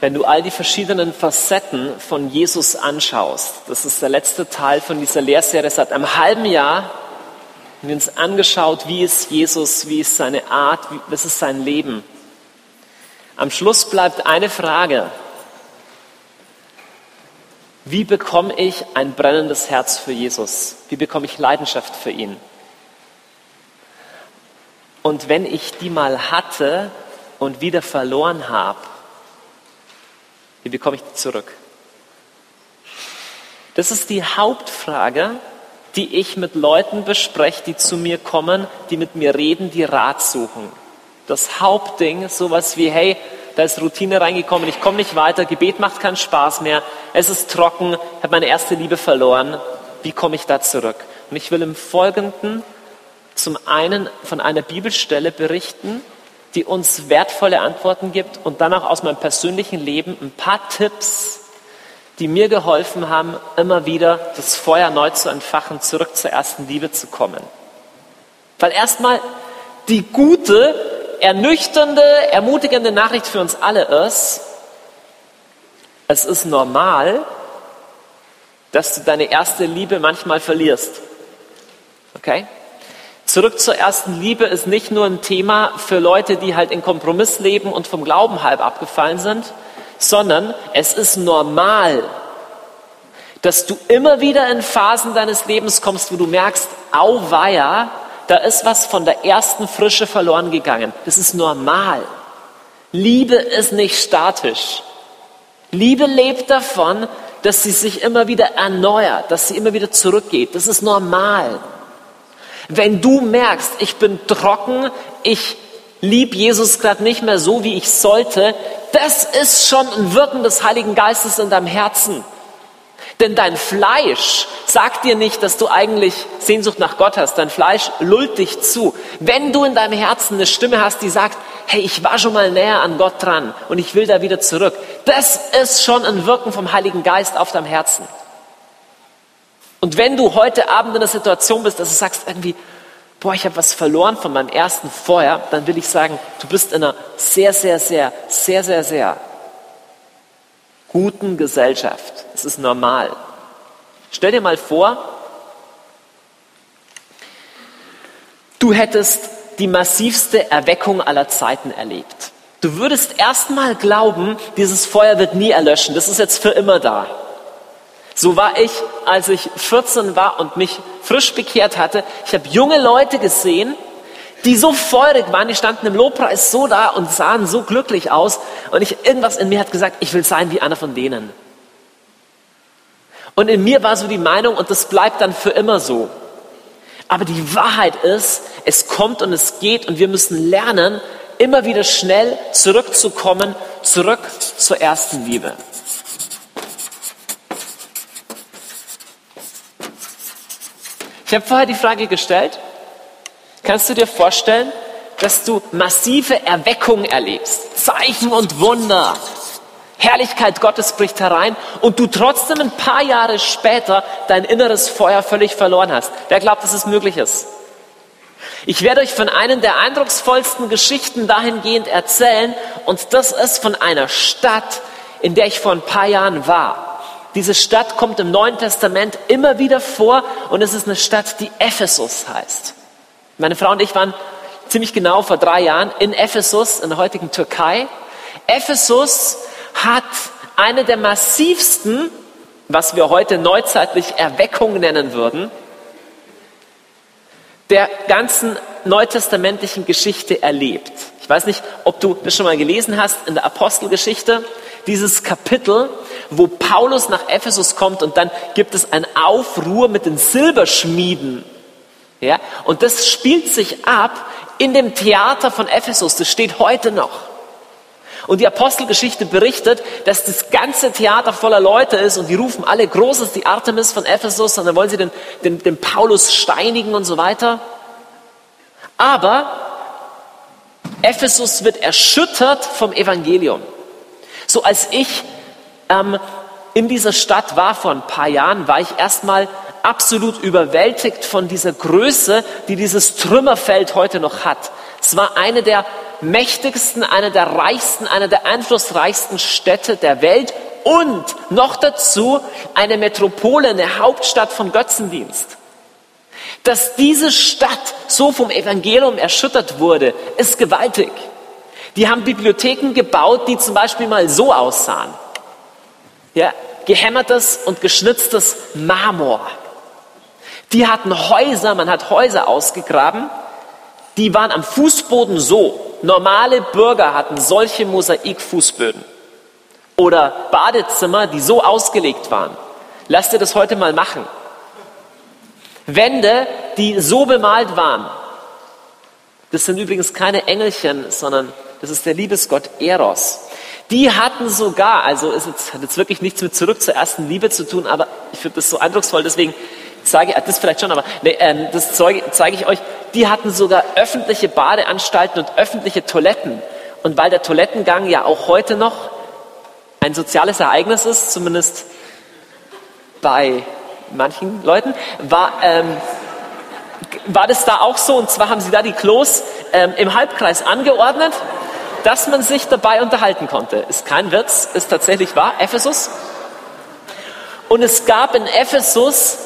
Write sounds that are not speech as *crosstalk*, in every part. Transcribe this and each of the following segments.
wenn du all die verschiedenen Facetten von Jesus anschaust, das ist der letzte Teil von dieser Lehrserie, seit einem halben Jahr haben wir uns angeschaut, wie ist Jesus, wie ist seine Art, was ist sein Leben. Am Schluss bleibt eine Frage. Wie bekomme ich ein brennendes Herz für Jesus? Wie bekomme ich Leidenschaft für ihn? Und wenn ich die mal hatte und wieder verloren habe, wie bekomme ich die zurück? Das ist die Hauptfrage, die ich mit Leuten bespreche, die zu mir kommen, die mit mir reden, die Rat suchen. Das Hauptding, sowas wie, hey, da ist Routine reingekommen, ich komme nicht weiter, Gebet macht keinen Spaß mehr, es ist trocken, ich habe meine erste Liebe verloren, wie komme ich da zurück? Und ich will im Folgenden zum einen von einer Bibelstelle berichten, die uns wertvolle Antworten gibt und dann auch aus meinem persönlichen Leben ein paar Tipps, die mir geholfen haben, immer wieder das Feuer neu zu entfachen, zurück zur ersten Liebe zu kommen. Weil erstmal die gute, ernüchternde, ermutigende Nachricht für uns alle ist, es ist normal, dass du deine erste Liebe manchmal verlierst. Okay? Zurück zur ersten Liebe ist nicht nur ein Thema für Leute, die halt in Kompromiss leben und vom Glauben halb abgefallen sind, sondern es ist normal, dass du immer wieder in Phasen deines Lebens kommst, wo du merkst, auweia, da ist was von der ersten Frische verloren gegangen. Das ist normal. Liebe ist nicht statisch. Liebe lebt davon, dass sie sich immer wieder erneuert, dass sie immer wieder zurückgeht. Das ist normal. Wenn du merkst, ich bin trocken, ich lieb Jesus gerade nicht mehr so, wie ich sollte, das ist schon ein Wirken des Heiligen Geistes in deinem Herzen. Denn dein Fleisch sagt dir nicht, dass du eigentlich Sehnsucht nach Gott hast. Dein Fleisch lullt dich zu. Wenn du in deinem Herzen eine Stimme hast, die sagt, hey, ich war schon mal näher an Gott dran und ich will da wieder zurück. Das ist schon ein Wirken vom Heiligen Geist auf deinem Herzen. Und wenn du heute Abend in der Situation bist, dass du sagst irgendwie, boah, ich habe was verloren von meinem ersten Feuer, dann will ich sagen, du bist in einer sehr, sehr, sehr, sehr, sehr, sehr guten Gesellschaft. Es ist normal. Stell dir mal vor, du hättest die massivste Erweckung aller Zeiten erlebt. Du würdest erstmal glauben, dieses Feuer wird nie erlöschen. Das ist jetzt für immer da. So war ich, als ich 14 war und mich frisch bekehrt hatte. Ich habe junge Leute gesehen, die so feurig waren, die standen im Lobpreis so da und sahen so glücklich aus. Und ich, irgendwas in mir hat gesagt, ich will sein wie einer von denen. Und in mir war so die Meinung, und das bleibt dann für immer so. Aber die Wahrheit ist, es kommt und es geht und wir müssen lernen, immer wieder schnell zurückzukommen, zurück zur ersten Liebe. Ich habe vorher die Frage gestellt, kannst du dir vorstellen, dass du massive Erweckung erlebst, Zeichen und Wunder, Herrlichkeit Gottes bricht herein und du trotzdem ein paar Jahre später dein inneres Feuer völlig verloren hast. Wer glaubt, dass es möglich ist? Ich werde euch von einer der eindrucksvollsten Geschichten dahingehend erzählen und das ist von einer Stadt, in der ich vor ein paar Jahren war. Diese Stadt kommt im Neuen Testament immer wieder vor und es ist eine Stadt, die Ephesus heißt. Meine Frau und ich waren ziemlich genau vor drei Jahren in Ephesus, in der heutigen Türkei. Ephesus hat eine der massivsten, was wir heute neuzeitlich Erweckung nennen würden, der ganzen neutestamentlichen Geschichte erlebt. Ich weiß nicht, ob du das schon mal gelesen hast in der Apostelgeschichte dieses Kapitel, wo Paulus nach Ephesus kommt und dann gibt es ein Aufruhr mit den Silberschmieden. Ja, und das spielt sich ab in dem Theater von Ephesus. Das steht heute noch. Und die Apostelgeschichte berichtet, dass das ganze Theater voller Leute ist und die rufen alle, groß ist die Artemis von Ephesus und dann wollen sie den, den, den Paulus steinigen und so weiter. Aber Ephesus wird erschüttert vom Evangelium. So als ich ähm, in dieser Stadt war vor ein paar Jahren, war ich erstmal absolut überwältigt von dieser Größe, die dieses Trümmerfeld heute noch hat. Es war eine der mächtigsten, einer der reichsten, einer der einflussreichsten Städte der Welt und noch dazu eine Metropole, eine Hauptstadt von Götzendienst. Dass diese Stadt so vom Evangelium erschüttert wurde, ist gewaltig. Die haben Bibliotheken gebaut, die zum Beispiel mal so aussahen. Ja, gehämmertes und geschnitztes Marmor. Die hatten Häuser, man hat Häuser ausgegraben, die waren am Fußboden so. Normale Bürger hatten solche Mosaikfußböden. Oder Badezimmer, die so ausgelegt waren. Lass dir das heute mal machen. Wände, die so bemalt waren. Das sind übrigens keine Engelchen, sondern das ist der Liebesgott Eros. Die hatten sogar, also es hat jetzt wirklich nichts mit zurück zur ersten Liebe zu tun, aber ich finde das so eindrucksvoll, deswegen zeige, ich, das vielleicht schon, aber nee, ähm, das zeige, zeige ich euch, die hatten sogar öffentliche Badeanstalten und öffentliche Toiletten. Und weil der Toilettengang ja auch heute noch ein soziales Ereignis ist, zumindest bei manchen Leuten, war, ähm, war das da auch so. Und zwar haben sie da die Klos ähm, im Halbkreis angeordnet, dass man sich dabei unterhalten konnte. Ist kein Witz, ist tatsächlich wahr. Ephesus. Und es gab in Ephesus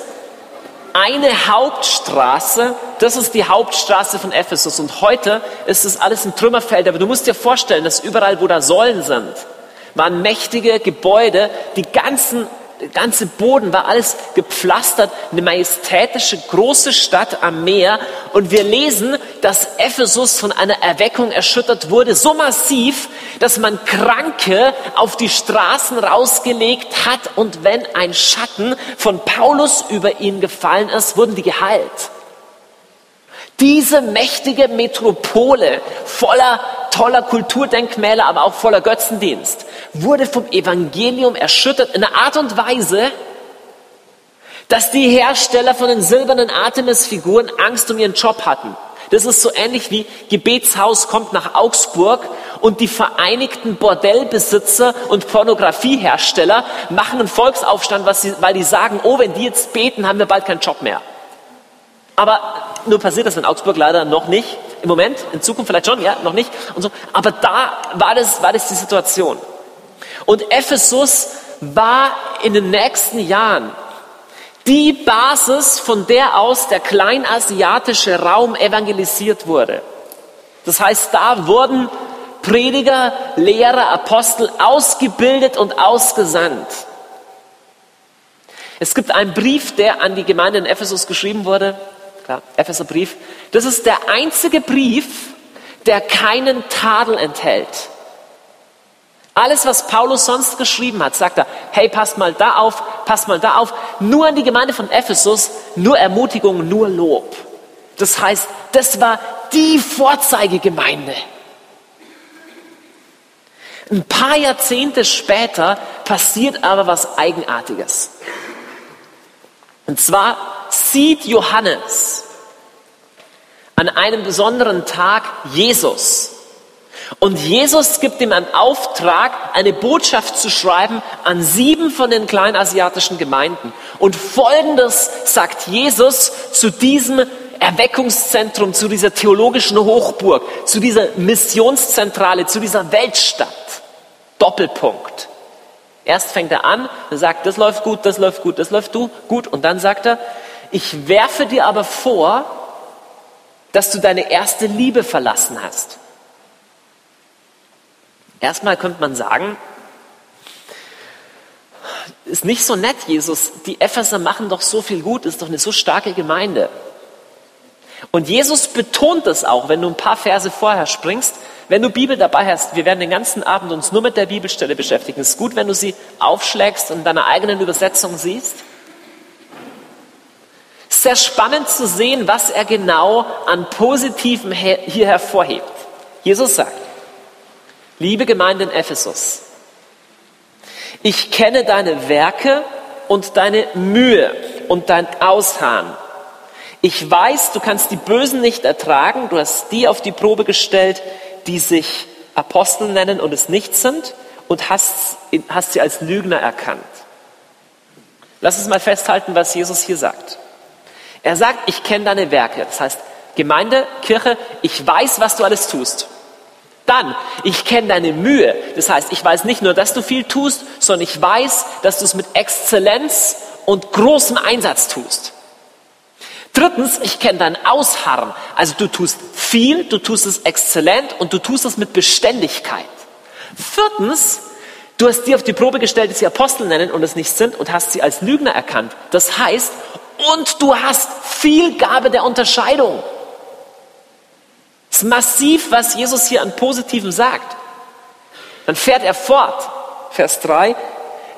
eine Hauptstraße, das ist die Hauptstraße von Ephesus. Und heute ist es alles ein Trümmerfeld. Aber du musst dir vorstellen, dass überall, wo da Säulen sind, waren mächtige Gebäude, die ganzen der ganze Boden war alles gepflastert, eine majestätische große Stadt am Meer. Und wir lesen, dass Ephesus von einer Erweckung erschüttert wurde, so massiv, dass man Kranke auf die Straßen rausgelegt hat. Und wenn ein Schatten von Paulus über ihn gefallen ist, wurden die geheilt. Diese mächtige Metropole voller toller Kulturdenkmäler, aber auch voller Götzendienst, wurde vom Evangelium erschüttert in einer Art und Weise, dass die Hersteller von den silbernen Artemis-Figuren Angst um ihren Job hatten. Das ist so ähnlich wie Gebetshaus kommt nach Augsburg und die vereinigten Bordellbesitzer und Pornografiehersteller machen einen Volksaufstand, weil die sagen, oh, wenn die jetzt beten, haben wir bald keinen Job mehr. Aber nur passiert das in Augsburg leider noch nicht. Im Moment, in Zukunft vielleicht schon, ja, noch nicht. Und so. Aber da war das, war das die Situation. Und Ephesus war in den nächsten Jahren die Basis, von der aus der kleinasiatische Raum evangelisiert wurde. Das heißt, da wurden Prediger, Lehrer, Apostel ausgebildet und ausgesandt. Es gibt einen Brief, der an die Gemeinde in Ephesus geschrieben wurde, klar, Epheserbrief. Das ist der einzige Brief, der keinen Tadel enthält. Alles, was Paulus sonst geschrieben hat, sagt er, hey, passt mal da auf, passt mal da auf. Nur an die Gemeinde von Ephesus, nur Ermutigung, nur Lob. Das heißt, das war die Vorzeigegemeinde. Ein paar Jahrzehnte später passiert aber was Eigenartiges. Und zwar sieht Johannes an einem besonderen Tag Jesus. Und Jesus gibt ihm einen Auftrag, eine Botschaft zu schreiben an sieben von den kleinasiatischen Gemeinden. Und Folgendes sagt Jesus zu diesem Erweckungszentrum, zu dieser theologischen Hochburg, zu dieser Missionszentrale, zu dieser Weltstadt. Doppelpunkt. Erst fängt er an, er sagt, das läuft gut, das läuft gut, das läuft gut. Und dann sagt er, ich werfe dir aber vor, dass du deine erste Liebe verlassen hast. Erstmal könnte man sagen, ist nicht so nett, Jesus. Die Epheser machen doch so viel gut, ist doch eine so starke Gemeinde. Und Jesus betont es auch, wenn du ein paar Verse vorher springst, wenn du Bibel dabei hast, wir werden den ganzen Abend uns nur mit der Bibelstelle beschäftigen. Es ist gut, wenn du sie aufschlägst und in deiner eigenen Übersetzung siehst. Sehr spannend zu sehen, was er genau an Positiven hier hervorhebt. Jesus sagt, liebe Gemeinde in Ephesus, ich kenne deine Werke und deine Mühe und dein Ausharren. Ich weiß, du kannst die Bösen nicht ertragen, du hast die auf die Probe gestellt, die sich Apostel nennen und es nicht sind und hast, hast sie als Lügner erkannt. Lass uns mal festhalten, was Jesus hier sagt. Er sagt, ich kenne deine Werke. Das heißt, Gemeinde, Kirche, ich weiß, was du alles tust. Dann, ich kenne deine Mühe. Das heißt, ich weiß nicht nur, dass du viel tust, sondern ich weiß, dass du es mit Exzellenz und großem Einsatz tust. Drittens, ich kenne dein Ausharren. Also du tust viel, du tust es exzellent und du tust es mit Beständigkeit. Viertens, du hast dir auf die Probe gestellt, dass sie Apostel nennen und es nicht sind und hast sie als Lügner erkannt. Das heißt, und du hast viel Gabe der Unterscheidung. Es ist massiv, was Jesus hier an Positivem sagt. Dann fährt er fort. Vers 3.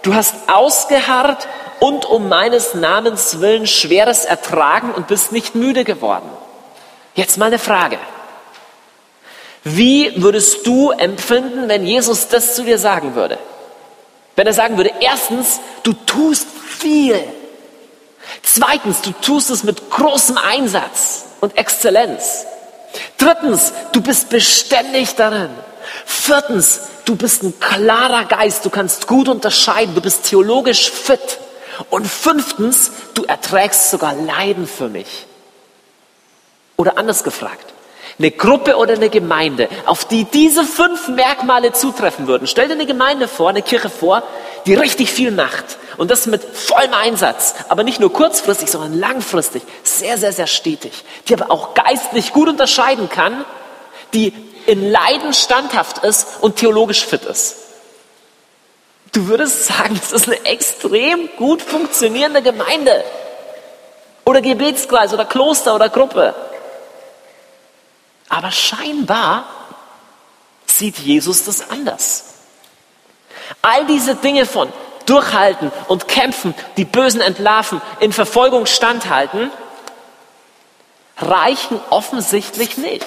Du hast ausgeharrt und um meines Namens willen Schweres ertragen und bist nicht müde geworden. Jetzt mal eine Frage. Wie würdest du empfinden, wenn Jesus das zu dir sagen würde? Wenn er sagen würde, erstens, du tust viel. Zweitens, du tust es mit großem Einsatz und Exzellenz. Drittens, du bist beständig darin. Viertens, du bist ein klarer Geist, du kannst gut unterscheiden, du bist theologisch fit. Und fünftens, du erträgst sogar Leiden für mich. Oder anders gefragt, eine Gruppe oder eine Gemeinde, auf die diese fünf Merkmale zutreffen würden. Stell dir eine Gemeinde vor, eine Kirche vor, die richtig viel macht. Und das mit vollem Einsatz. Aber nicht nur kurzfristig, sondern langfristig. Sehr, sehr, sehr stetig. Die aber auch geistlich gut unterscheiden kann, die in Leiden standhaft ist und theologisch fit ist. Du würdest sagen, das ist eine extrem gut funktionierende Gemeinde. Oder Gebetskreis oder Kloster oder Gruppe. Aber scheinbar sieht Jesus das anders. All diese Dinge von durchhalten und kämpfen, die Bösen entlarven, in Verfolgung standhalten, reichen offensichtlich nicht.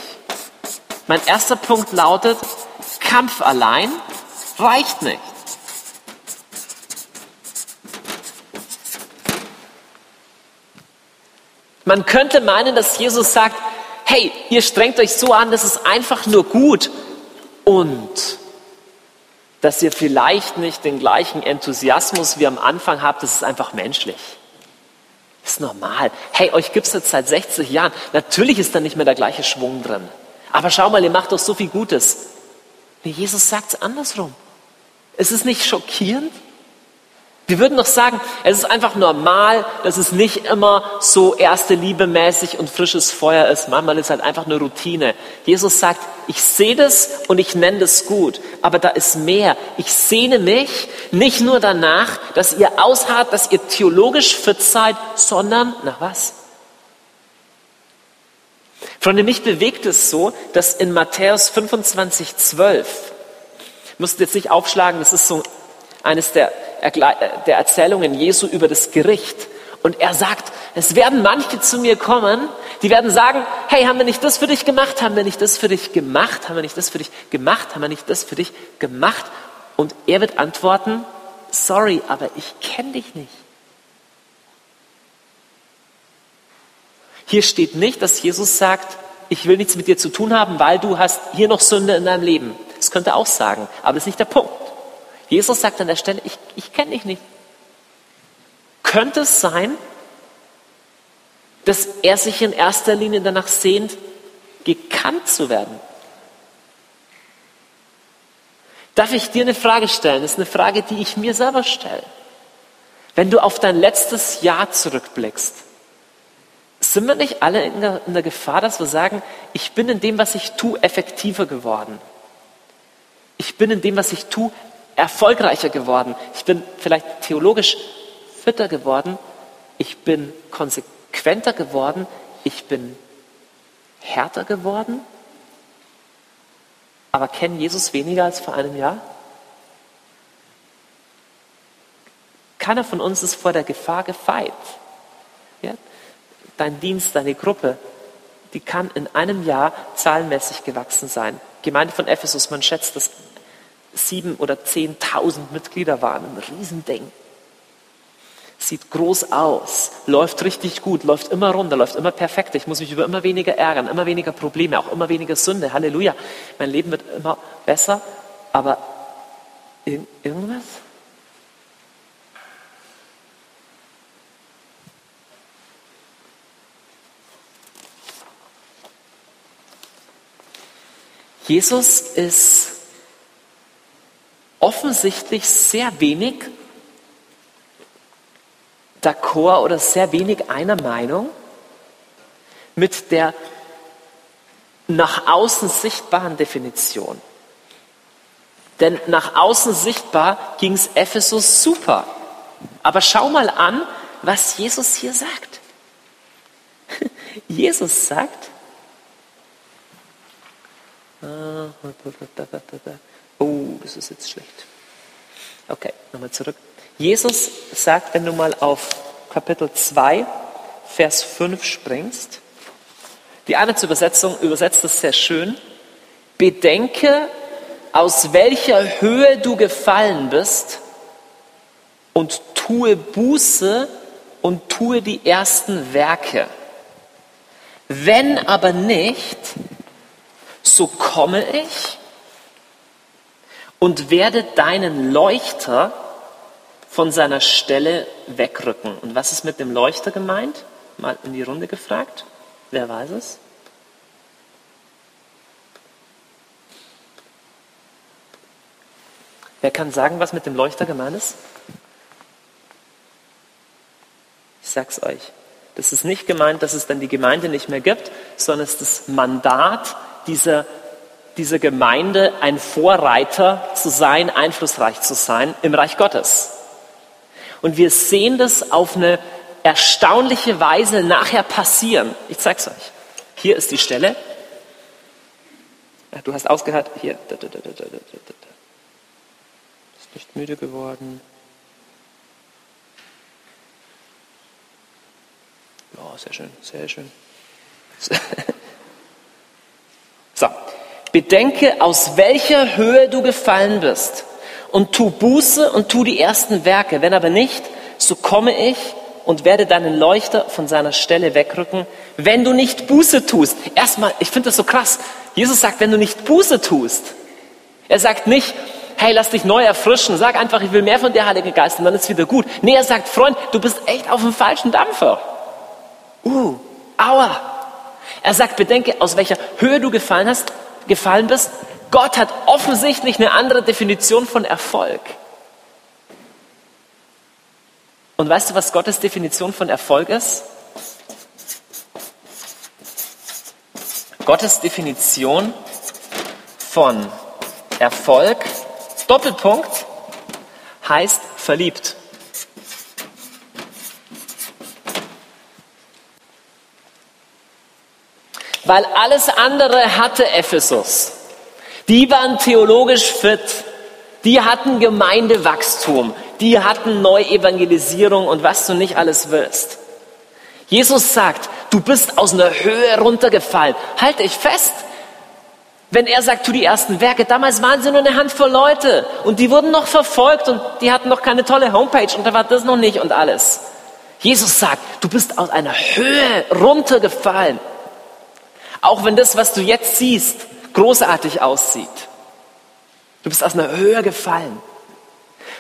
Mein erster Punkt lautet, Kampf allein reicht nicht. Man könnte meinen, dass Jesus sagt, hey, ihr strengt euch so an, das ist einfach nur gut und dass ihr vielleicht nicht den gleichen Enthusiasmus wie am Anfang habt, das ist einfach menschlich. Das ist normal. Hey, euch gibt es jetzt seit 60 Jahren. Natürlich ist da nicht mehr der gleiche Schwung drin. Aber schau mal, ihr macht doch so viel Gutes. Jesus sagt es andersrum. Es ist nicht schockierend, wir würden doch sagen, es ist einfach normal, dass es nicht immer so erste Liebe mäßig und frisches Feuer ist. Manchmal ist es halt einfach eine Routine. Jesus sagt, ich sehe das und ich nenne das gut, aber da ist mehr. Ich sehne mich nicht nur danach, dass ihr ausharrt, dass ihr theologisch fit seid, sondern nach was? Freunde, mich bewegt es so, dass in Matthäus 25, 12, musst jetzt nicht aufschlagen, das ist so eines der der Erzählungen Jesu über das Gericht. Und er sagt, es werden manche zu mir kommen, die werden sagen, hey, haben wir nicht das für dich gemacht? Haben wir nicht das für dich gemacht? Haben wir nicht das für dich gemacht? Haben wir nicht das für dich gemacht? Und er wird antworten, sorry, aber ich kenne dich nicht. Hier steht nicht, dass Jesus sagt, ich will nichts mit dir zu tun haben, weil du hast hier noch Sünde in deinem Leben. Das könnte er auch sagen, aber das ist nicht der Punkt. Jesus sagt an der Stelle, ich, ich kenne dich nicht. Könnte es sein, dass er sich in erster Linie danach sehnt, gekannt zu werden? Darf ich dir eine Frage stellen? Das ist eine Frage, die ich mir selber stelle. Wenn du auf dein letztes Jahr zurückblickst, sind wir nicht alle in der, in der Gefahr, dass wir sagen, ich bin in dem, was ich tue, effektiver geworden? Ich bin in dem, was ich tue, erfolgreicher geworden. Ich bin vielleicht theologisch fitter geworden. Ich bin konsequenter geworden. Ich bin härter geworden. Aber kenne Jesus weniger als vor einem Jahr? Keiner von uns ist vor der Gefahr gefeit. Ja? Dein Dienst, deine Gruppe, die kann in einem Jahr zahlenmäßig gewachsen sein. Gemeinde von Ephesus, man schätzt, dass sieben oder zehntausend Mitglieder waren. Ein Riesending. Sieht groß aus, läuft richtig gut, läuft immer runter, läuft immer perfekt. Ich muss mich über immer weniger ärgern, immer weniger Probleme, auch immer weniger Sünde. Halleluja. Mein Leben wird immer besser, aber irgendwas? Jesus ist offensichtlich sehr wenig d'accord oder sehr wenig einer Meinung mit der nach außen sichtbaren Definition. Denn nach außen sichtbar ging es Ephesus super. Aber schau mal an, was Jesus hier sagt. *laughs* Jesus sagt, oh, das ist jetzt schlecht. Okay, nochmal zurück. Jesus sagt, wenn du mal auf Kapitel 2, Vers 5 springst, die Übersetzung übersetzt das sehr schön, bedenke, aus welcher Höhe du gefallen bist und tue Buße und tue die ersten Werke. Wenn aber nicht, so komme ich und werde deinen Leuchter von seiner Stelle wegrücken. Und was ist mit dem Leuchter gemeint? Mal in die Runde gefragt. Wer weiß es? Wer kann sagen, was mit dem Leuchter gemeint ist? Ich sag's euch. Das ist nicht gemeint, dass es dann die Gemeinde nicht mehr gibt, sondern es ist das Mandat dieser, dieser Gemeinde, ein Vorreiter zu sein, einflussreich zu sein im Reich Gottes. Und wir sehen das auf eine erstaunliche Weise nachher passieren. Ich zeig's euch. Hier ist die Stelle. Du hast ausgehört. Hier. Ist nicht müde geworden. Ja, sehr schön, sehr schön. *laughs* So, bedenke, aus welcher Höhe du gefallen bist und tu Buße und tu die ersten Werke. Wenn aber nicht, so komme ich und werde deinen Leuchter von seiner Stelle wegrücken, wenn du nicht Buße tust. Erstmal, ich finde das so krass. Jesus sagt, wenn du nicht Buße tust. Er sagt nicht, hey, lass dich neu erfrischen, sag einfach, ich will mehr von dir, Heiliger Geist, und dann ist wieder gut. Nee, er sagt, Freund, du bist echt auf dem falschen Dampfer. Uh, aua. Er sagt, bedenke, aus welcher Höhe du gefallen hast, gefallen bist. Gott hat offensichtlich eine andere Definition von Erfolg. Und weißt du, was Gottes Definition von Erfolg ist? Gottes Definition von Erfolg, Doppelpunkt, heißt verliebt. Weil alles andere hatte Ephesus. Die waren theologisch fit, die hatten Gemeindewachstum, die hatten Neuevangelisierung und was du nicht alles willst. Jesus sagt, du bist aus einer Höhe runtergefallen. Halte ich fest. Wenn er sagt, tu die ersten Werke, damals waren sie nur eine Handvoll Leute und die wurden noch verfolgt und die hatten noch keine tolle Homepage und da war das noch nicht und alles. Jesus sagt, du bist aus einer Höhe runtergefallen. Auch wenn das, was du jetzt siehst, großartig aussieht. Du bist aus einer Höhe gefallen.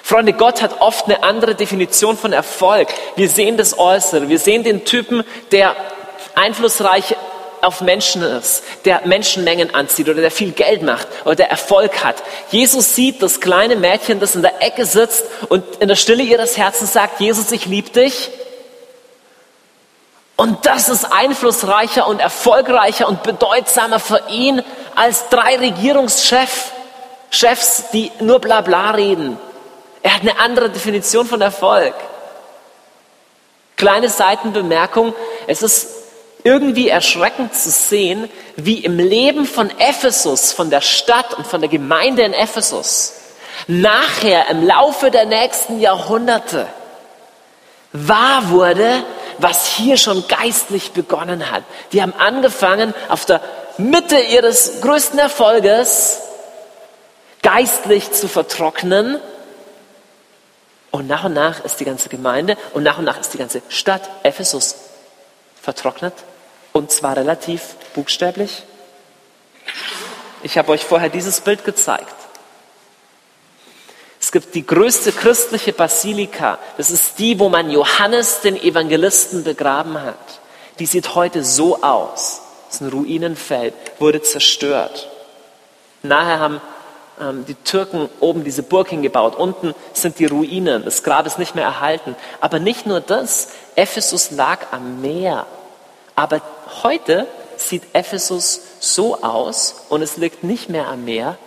Freunde, Gott hat oft eine andere Definition von Erfolg. Wir sehen das Äußere. Wir sehen den Typen, der einflussreich auf Menschen ist, der Menschenmengen anzieht oder der viel Geld macht oder der Erfolg hat. Jesus sieht das kleine Mädchen, das in der Ecke sitzt und in der Stille ihres Herzens sagt, Jesus, ich liebe dich. Und das ist einflussreicher und erfolgreicher und bedeutsamer für ihn als drei Regierungschefs, Chefs, die nur bla bla reden. Er hat eine andere Definition von Erfolg. Kleine Seitenbemerkung, es ist irgendwie erschreckend zu sehen, wie im Leben von Ephesus, von der Stadt und von der Gemeinde in Ephesus, nachher im Laufe der nächsten Jahrhunderte wahr wurde, was hier schon geistlich begonnen hat. Die haben angefangen, auf der Mitte ihres größten Erfolges geistlich zu vertrocknen. Und nach und nach ist die ganze Gemeinde und nach und nach ist die ganze Stadt Ephesus vertrocknet. Und zwar relativ buchstäblich. Ich habe euch vorher dieses Bild gezeigt. Es gibt die größte christliche Basilika. Das ist die, wo man Johannes den Evangelisten begraben hat. Die sieht heute so aus. Das ist ein Ruinenfeld, wurde zerstört. Nachher haben ähm, die Türken oben diese Burg hingebaut. Unten sind die Ruinen. Das Grab ist nicht mehr erhalten. Aber nicht nur das. Ephesus lag am Meer. Aber heute sieht Ephesus so aus und es liegt nicht mehr am Meer,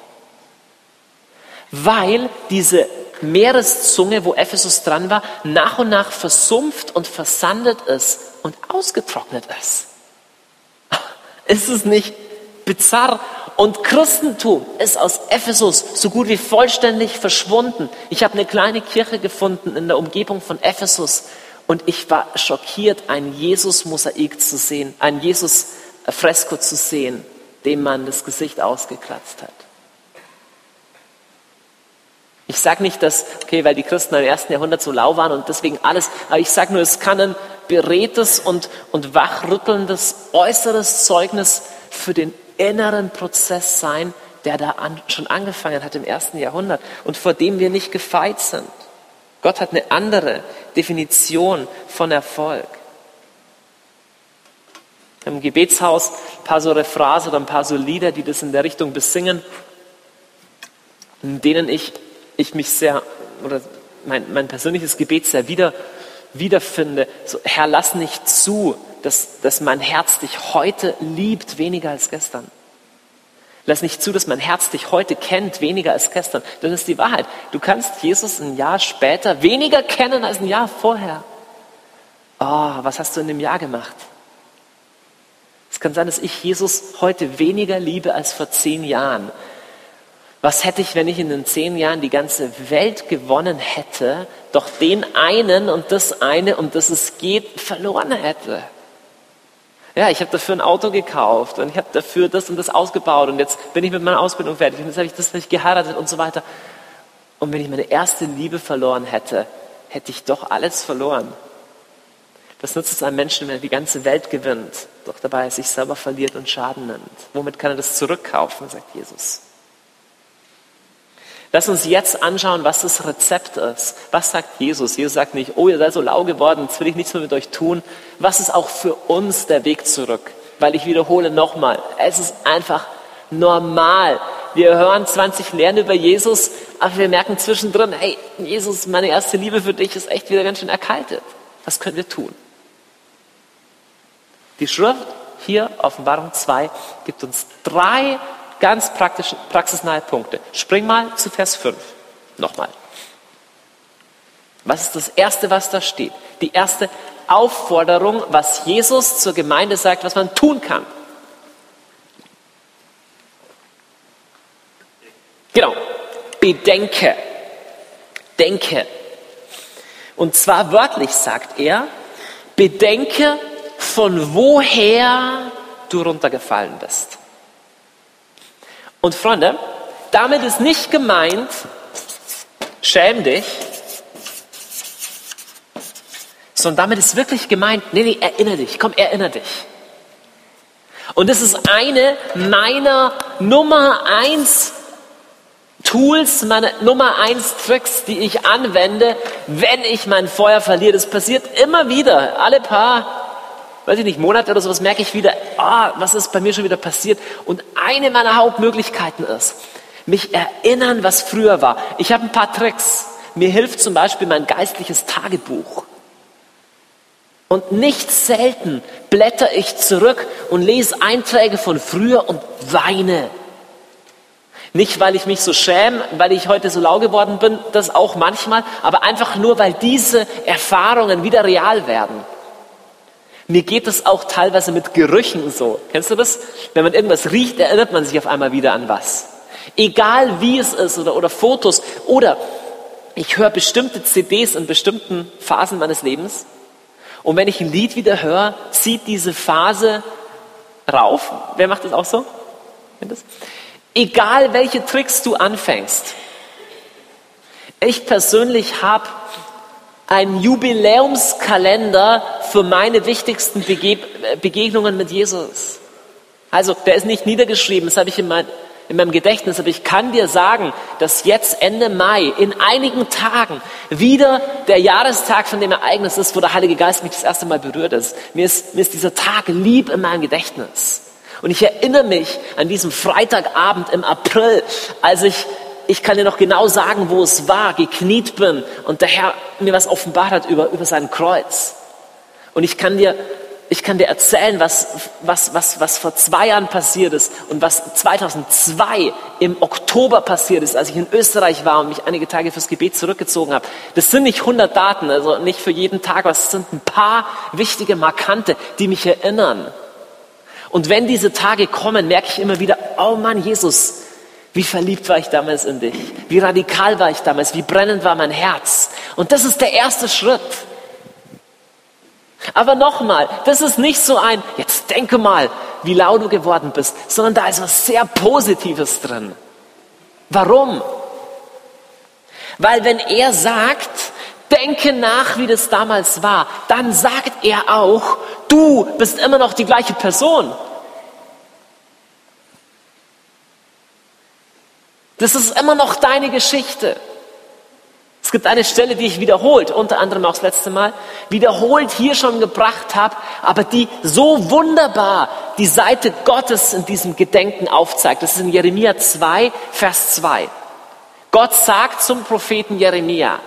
weil diese Meereszunge, wo Ephesus dran war, nach und nach versumpft und versandet ist und ausgetrocknet ist. *laughs* Ist es nicht bizarr? Und Christentum ist aus Ephesus so gut wie vollständig verschwunden. Ich habe eine kleine Kirche gefunden in der Umgebung von Ephesus und ich war schockiert, ein Jesus-Mosaik zu sehen, ein Jesus-Fresko zu sehen, dem man das Gesicht ausgekratzt hat. Ich sage nicht, dass, okay, weil die Christen im ersten Jahrhundert so lau waren und deswegen alles, aber ich sage nur, es kann ein beredtes und, und wachrüttelndes äußeres Zeugnis für den inneren Prozess sein, der da an, schon angefangen hat im ersten Jahrhundert und vor dem wir nicht gefeit sind. Gott hat eine andere Definition von Erfolg. Im Gebetshaus ein paar so Refrains oder ein paar so Lieder, die das in der Richtung besingen, in denen ich ich mich sehr, oder mein, mein persönliches Gebet sehr wieder, wiederfinde. So, Herr, lass nicht zu, dass, dass mein Herz dich heute liebt, weniger als gestern. Lass nicht zu, dass mein Herz dich heute kennt, weniger als gestern. Das ist die Wahrheit. Du kannst Jesus ein Jahr später weniger kennen als ein Jahr vorher. Oh, was hast du in dem Jahr gemacht? Es kann sein, dass ich Jesus heute weniger liebe als vor zehn Jahren. Was hätte ich, wenn ich in den zehn Jahren die ganze Welt gewonnen hätte, doch den einen und das eine, um das es geht, verloren hätte? Ja, ich habe dafür ein Auto gekauft und ich habe dafür das und das ausgebaut und jetzt bin ich mit meiner Ausbildung fertig und jetzt habe ich das nicht geheiratet und so weiter. Und wenn ich meine erste Liebe verloren hätte, hätte ich doch alles verloren. Was nutzt es einem Menschen, wenn er die ganze Welt gewinnt, doch dabei sich selber verliert und Schaden nimmt? Womit kann er das zurückkaufen, sagt Jesus. Lass uns jetzt anschauen, was das Rezept ist. Was sagt Jesus? Jesus sagt nicht, oh, ihr seid so lau geworden, jetzt will ich nichts mehr mit euch tun. Was ist auch für uns der Weg zurück? Weil ich wiederhole nochmal, es ist einfach normal. Wir hören 20 Lehren über Jesus, aber wir merken zwischendrin, hey, Jesus, meine erste Liebe für dich ist echt wieder ganz schön erkaltet. Was können wir tun? Die Schrift hier, Offenbarung 2, gibt uns drei Ganz praxisnahe Punkte. Spring mal zu Vers 5. Nochmal. Was ist das Erste, was da steht? Die erste Aufforderung, was Jesus zur Gemeinde sagt, was man tun kann. Genau. Bedenke. Denke. Und zwar wörtlich sagt er, bedenke, von woher du runtergefallen bist. Und Freunde, damit ist nicht gemeint, schäm dich, sondern damit ist wirklich gemeint, nee, nee, erinnere dich, komm, erinnere dich. Und das ist eine meiner Nummer eins Tools, meine Nummer eins Tricks, die ich anwende, wenn ich mein Feuer verliere. Das passiert immer wieder, alle paar weiß ich nicht, Monate oder sowas merke ich wieder, ah, was ist bei mir schon wieder passiert. Und eine meiner Hauptmöglichkeiten ist, mich erinnern, was früher war. Ich habe ein paar Tricks. Mir hilft zum Beispiel mein geistliches Tagebuch. Und nicht selten blätter ich zurück und lese Einträge von früher und weine. Nicht, weil ich mich so schäme, weil ich heute so lau geworden bin, das auch manchmal, aber einfach nur, weil diese Erfahrungen wieder real werden. Mir geht es auch teilweise mit Gerüchen so. Kennst du das? Wenn man irgendwas riecht, erinnert man sich auf einmal wieder an was. Egal wie es ist oder, oder Fotos oder ich höre bestimmte CDs in bestimmten Phasen meines Lebens und wenn ich ein Lied wieder höre, zieht diese Phase rauf. Wer macht das auch so? Egal welche Tricks du anfängst. Ich persönlich habe ein Jubiläumskalender für meine wichtigsten Bege Begegnungen mit Jesus. Also, der ist nicht niedergeschrieben, das habe ich in, mein, in meinem Gedächtnis, aber ich kann dir sagen, dass jetzt Ende Mai, in einigen Tagen, wieder der Jahrestag von dem Ereignis ist, wo der Heilige Geist mich das erste Mal berührt ist. Mir ist, mir ist dieser Tag lieb in meinem Gedächtnis. Und ich erinnere mich an diesem Freitagabend im April, als ich, ich kann dir noch genau sagen, wo es war, gekniet bin und der Herr mir was offenbart hat über, über sein Kreuz. Und ich kann dir ich kann dir erzählen, was, was, was, was vor zwei Jahren passiert ist und was 2002 im Oktober passiert ist, als ich in Österreich war und mich einige Tage fürs Gebet zurückgezogen habe. Das sind nicht 100 Daten, also nicht für jeden Tag, aber es sind ein paar wichtige Markante, die mich erinnern. Und wenn diese Tage kommen, merke ich immer wieder, oh Mann, Jesus, wie verliebt war ich damals in dich? Wie radikal war ich damals? Wie brennend war mein Herz? Und das ist der erste Schritt. Aber nochmal, das ist nicht so ein, jetzt denke mal, wie laut du geworden bist, sondern da ist was sehr Positives drin. Warum? Weil wenn er sagt, denke nach, wie das damals war, dann sagt er auch, du bist immer noch die gleiche Person. Das ist immer noch deine Geschichte. Es gibt eine Stelle, die ich wiederholt, unter anderem auch das letzte Mal, wiederholt hier schon gebracht habe, aber die so wunderbar die Seite Gottes in diesem Gedenken aufzeigt. Das ist in Jeremia 2, Vers 2. Gott sagt zum Propheten Jeremia,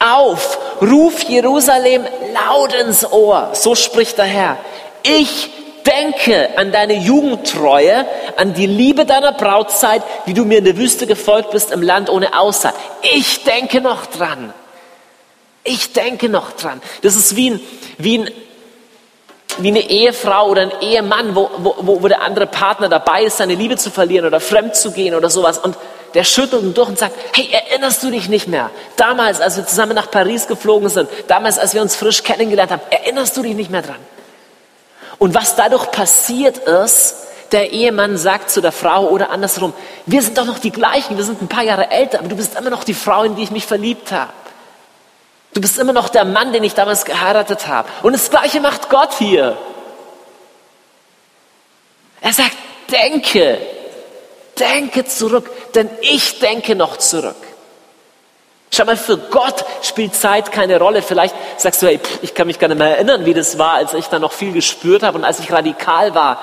auf, ruf Jerusalem laut ins Ohr, so spricht der Herr. Ich Denke an deine Jugendtreue, an die Liebe deiner Brautzeit, wie du mir in der Wüste gefolgt bist im Land ohne Aussaat. Ich denke noch dran. Ich denke noch dran. Das ist wie, ein, wie, ein, wie eine Ehefrau oder ein Ehemann, wo, wo, wo der andere Partner dabei ist, seine Liebe zu verlieren oder fremd zu gehen oder sowas. Und der schüttelt ihn durch und sagt, hey, erinnerst du dich nicht mehr? Damals, als wir zusammen nach Paris geflogen sind, damals, als wir uns frisch kennengelernt haben, erinnerst du dich nicht mehr dran? Und was dadurch passiert ist, der Ehemann sagt zu der Frau oder andersrum, wir sind doch noch die gleichen, wir sind ein paar Jahre älter, aber du bist immer noch die Frau, in die ich mich verliebt habe. Du bist immer noch der Mann, den ich damals geheiratet habe. Und das Gleiche macht Gott hier. Er sagt, denke, denke zurück, denn ich denke noch zurück. Schau mal, für Gott spielt Zeit keine Rolle. Vielleicht sagst du, hey, ich kann mich gar nicht mehr erinnern, wie das war, als ich da noch viel gespürt habe und als ich radikal war.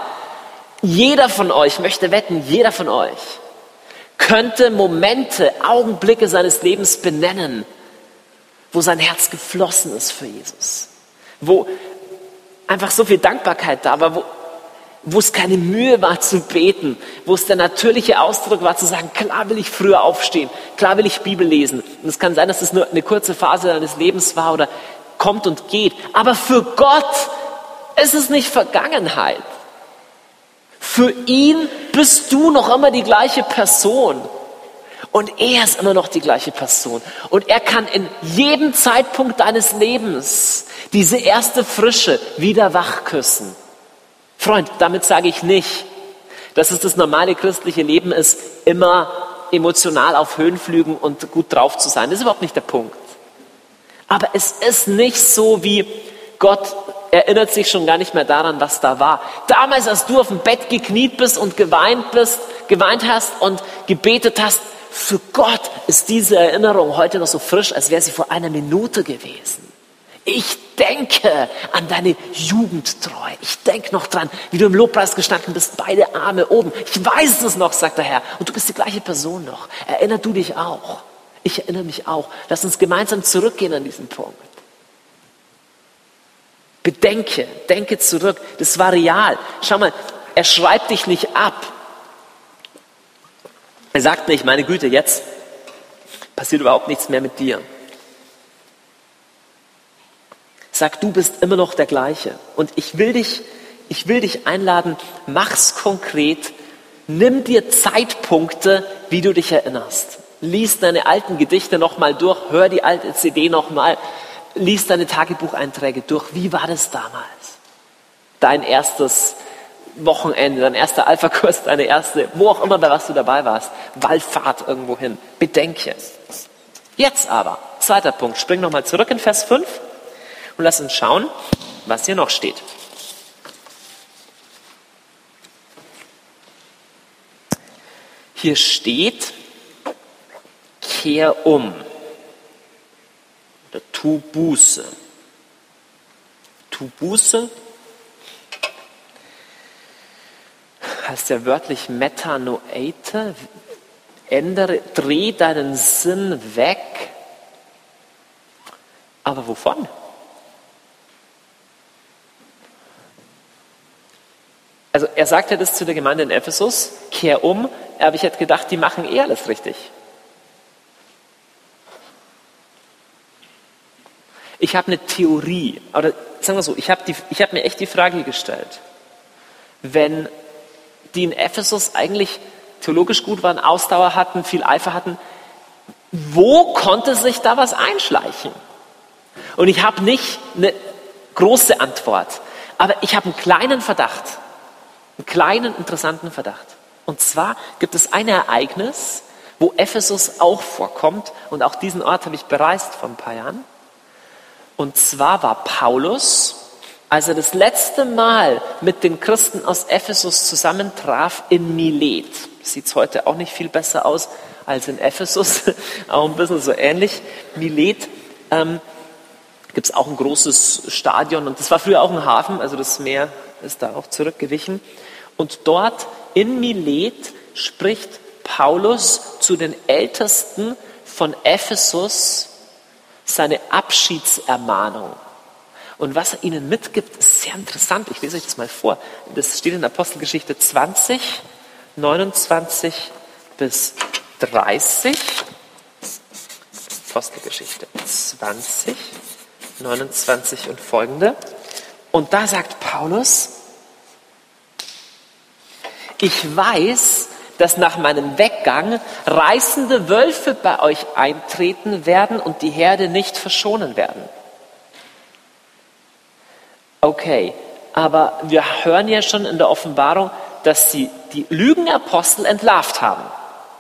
Jeder von euch, möchte wetten, jeder von euch könnte Momente, Augenblicke seines Lebens benennen, wo sein Herz geflossen ist für Jesus. Wo einfach so viel Dankbarkeit da war, wo, wo es keine Mühe war zu beten, wo es der natürliche Ausdruck war zu sagen, klar will ich früher aufstehen, klar will ich Bibel lesen. Und es kann sein, dass es nur eine kurze Phase deines Lebens war oder kommt und geht. Aber für Gott ist es nicht Vergangenheit. Für ihn bist du noch immer die gleiche Person. Und er ist immer noch die gleiche Person. Und er kann in jedem Zeitpunkt deines Lebens diese erste Frische wieder wachküssen. Freund, damit sage ich nicht, dass es das normale christliche Leben ist, immer emotional auf Höhenflügen und gut drauf zu sein. Das ist überhaupt nicht der Punkt. Aber es ist nicht so wie Gott erinnert sich schon gar nicht mehr daran, was da war. Damals, als du auf dem Bett gekniet bist und geweint bist, geweint hast und gebetet hast, für Gott ist diese Erinnerung heute noch so frisch, als wäre sie vor einer Minute gewesen. Ich denke an deine Jugendtreue. Ich denke noch dran, wie du im Lobpreis gestanden bist, beide Arme oben. Ich weiß es noch, sagt der Herr. Und du bist die gleiche Person noch. Erinner du dich auch. Ich erinnere mich auch. Lass uns gemeinsam zurückgehen an diesen Punkt. Bedenke, denke zurück. Das war real. Schau mal, er schreibt dich nicht ab. Er sagt nicht, meine Güte, jetzt passiert überhaupt nichts mehr mit dir. Sag, du bist immer noch der gleiche. Und ich will dich, ich will dich einladen, mach's konkret. Nimm dir Zeitpunkte, wie du dich erinnerst. Lies deine alten Gedichte nochmal durch, hör die alte CD nochmal, lies deine Tagebucheinträge durch. Wie war das damals? Dein erstes Wochenende, dein erster Alpha-Kurs, *laughs* deine erste, wo auch immer, bei was du dabei warst, Wallfahrt irgendwo hin. Bedenke. Jetzt aber, zweiter Punkt, spring nochmal zurück in Vers 5. Und lass uns schauen, was hier noch steht. Hier steht, kehr um oder tu Buße. Tu Buße. heißt ja wörtlich Metanoeite, ändere, dreh deinen Sinn weg. Aber wovon? Also er sagte das zu der Gemeinde in Ephesus, kehr um, aber ich hätte gedacht, die machen eh alles richtig. Ich habe eine Theorie, oder sagen wir so, ich habe hab mir echt die Frage gestellt, wenn die in Ephesus eigentlich theologisch gut waren, Ausdauer hatten, viel Eifer hatten, wo konnte sich da was einschleichen? Und ich habe nicht eine große Antwort, aber ich habe einen kleinen Verdacht, einen kleinen interessanten Verdacht. Und zwar gibt es ein Ereignis, wo Ephesus auch vorkommt, und auch diesen Ort habe ich bereist vor ein paar Jahren. Und zwar war Paulus, als er das letzte Mal mit den Christen aus Ephesus zusammentraf, in Milet. Sieht es heute auch nicht viel besser aus als in Ephesus, *laughs* auch ein bisschen so ähnlich. Milet ähm, gibt es auch ein großes Stadion und das war früher auch ein Hafen, also das Meer ist da auch zurückgewichen. Und dort in Milet spricht Paulus zu den Ältesten von Ephesus seine Abschiedsermahnung. Und was er ihnen mitgibt, ist sehr interessant. Ich lese euch das mal vor. Das steht in Apostelgeschichte 20, 29 bis 30. Apostelgeschichte 20, 29 und folgende. Und da sagt Paulus, ich weiß, dass nach meinem Weggang reißende Wölfe bei euch eintreten werden und die Herde nicht verschonen werden. Okay, aber wir hören ja schon in der Offenbarung, dass sie die Lügenapostel entlarvt haben.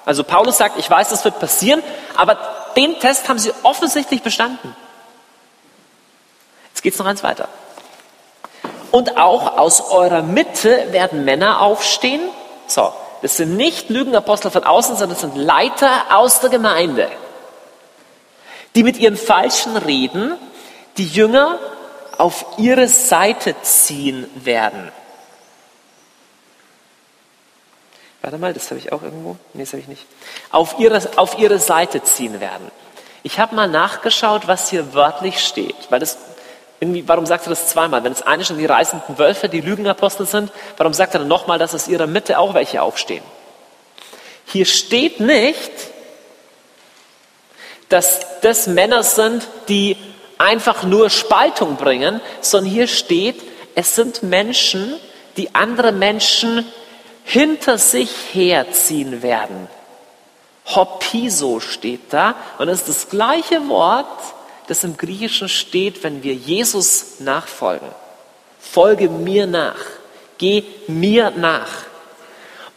Also Paulus sagt, ich weiß, das wird passieren, aber den Test haben sie offensichtlich bestanden. Jetzt geht es noch eins weiter. Und auch aus eurer Mitte werden Männer aufstehen. So, das sind nicht Lügenapostel von außen, sondern das sind Leiter aus der Gemeinde, die mit ihren falschen Reden die Jünger auf ihre Seite ziehen werden. Warte mal, das habe ich auch irgendwo. Nee, das habe ich nicht. Auf ihre, auf ihre Seite ziehen werden. Ich habe mal nachgeschaut, was hier wörtlich steht, weil das irgendwie, warum sagt er das zweimal? Wenn es eine schon die reißenden Wölfe, die Lügenapostel sind, warum sagt er dann nochmal, dass aus ihrer Mitte auch welche aufstehen? Hier steht nicht, dass das Männer sind, die einfach nur Spaltung bringen, sondern hier steht, es sind Menschen, die andere Menschen hinter sich herziehen werden. Hoppiso steht da und das ist das gleiche Wort, das im Griechischen steht, wenn wir Jesus nachfolgen. Folge mir nach. Geh mir nach.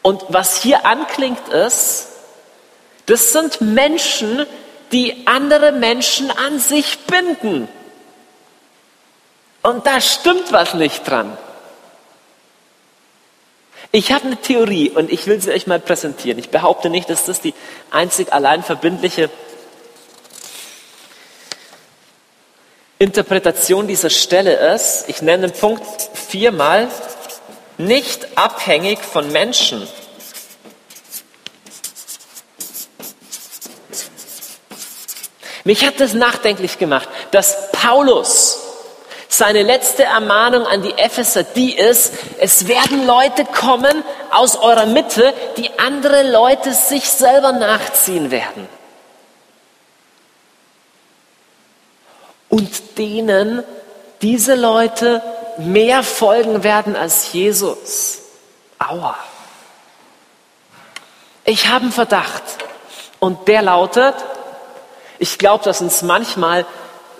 Und was hier anklingt ist, das sind Menschen, die andere Menschen an sich binden. Und da stimmt was nicht dran. Ich habe eine Theorie und ich will sie euch mal präsentieren. Ich behaupte nicht, dass das die einzig allein verbindliche Interpretation dieser Stelle ist, ich nenne den Punkt viermal, nicht abhängig von Menschen. Mich hat das nachdenklich gemacht, dass Paulus seine letzte Ermahnung an die Epheser die ist, es werden Leute kommen aus eurer Mitte, die andere Leute sich selber nachziehen werden. Und denen diese Leute mehr folgen werden als Jesus. Aua. Ich habe einen Verdacht und der lautet, ich glaube, dass uns manchmal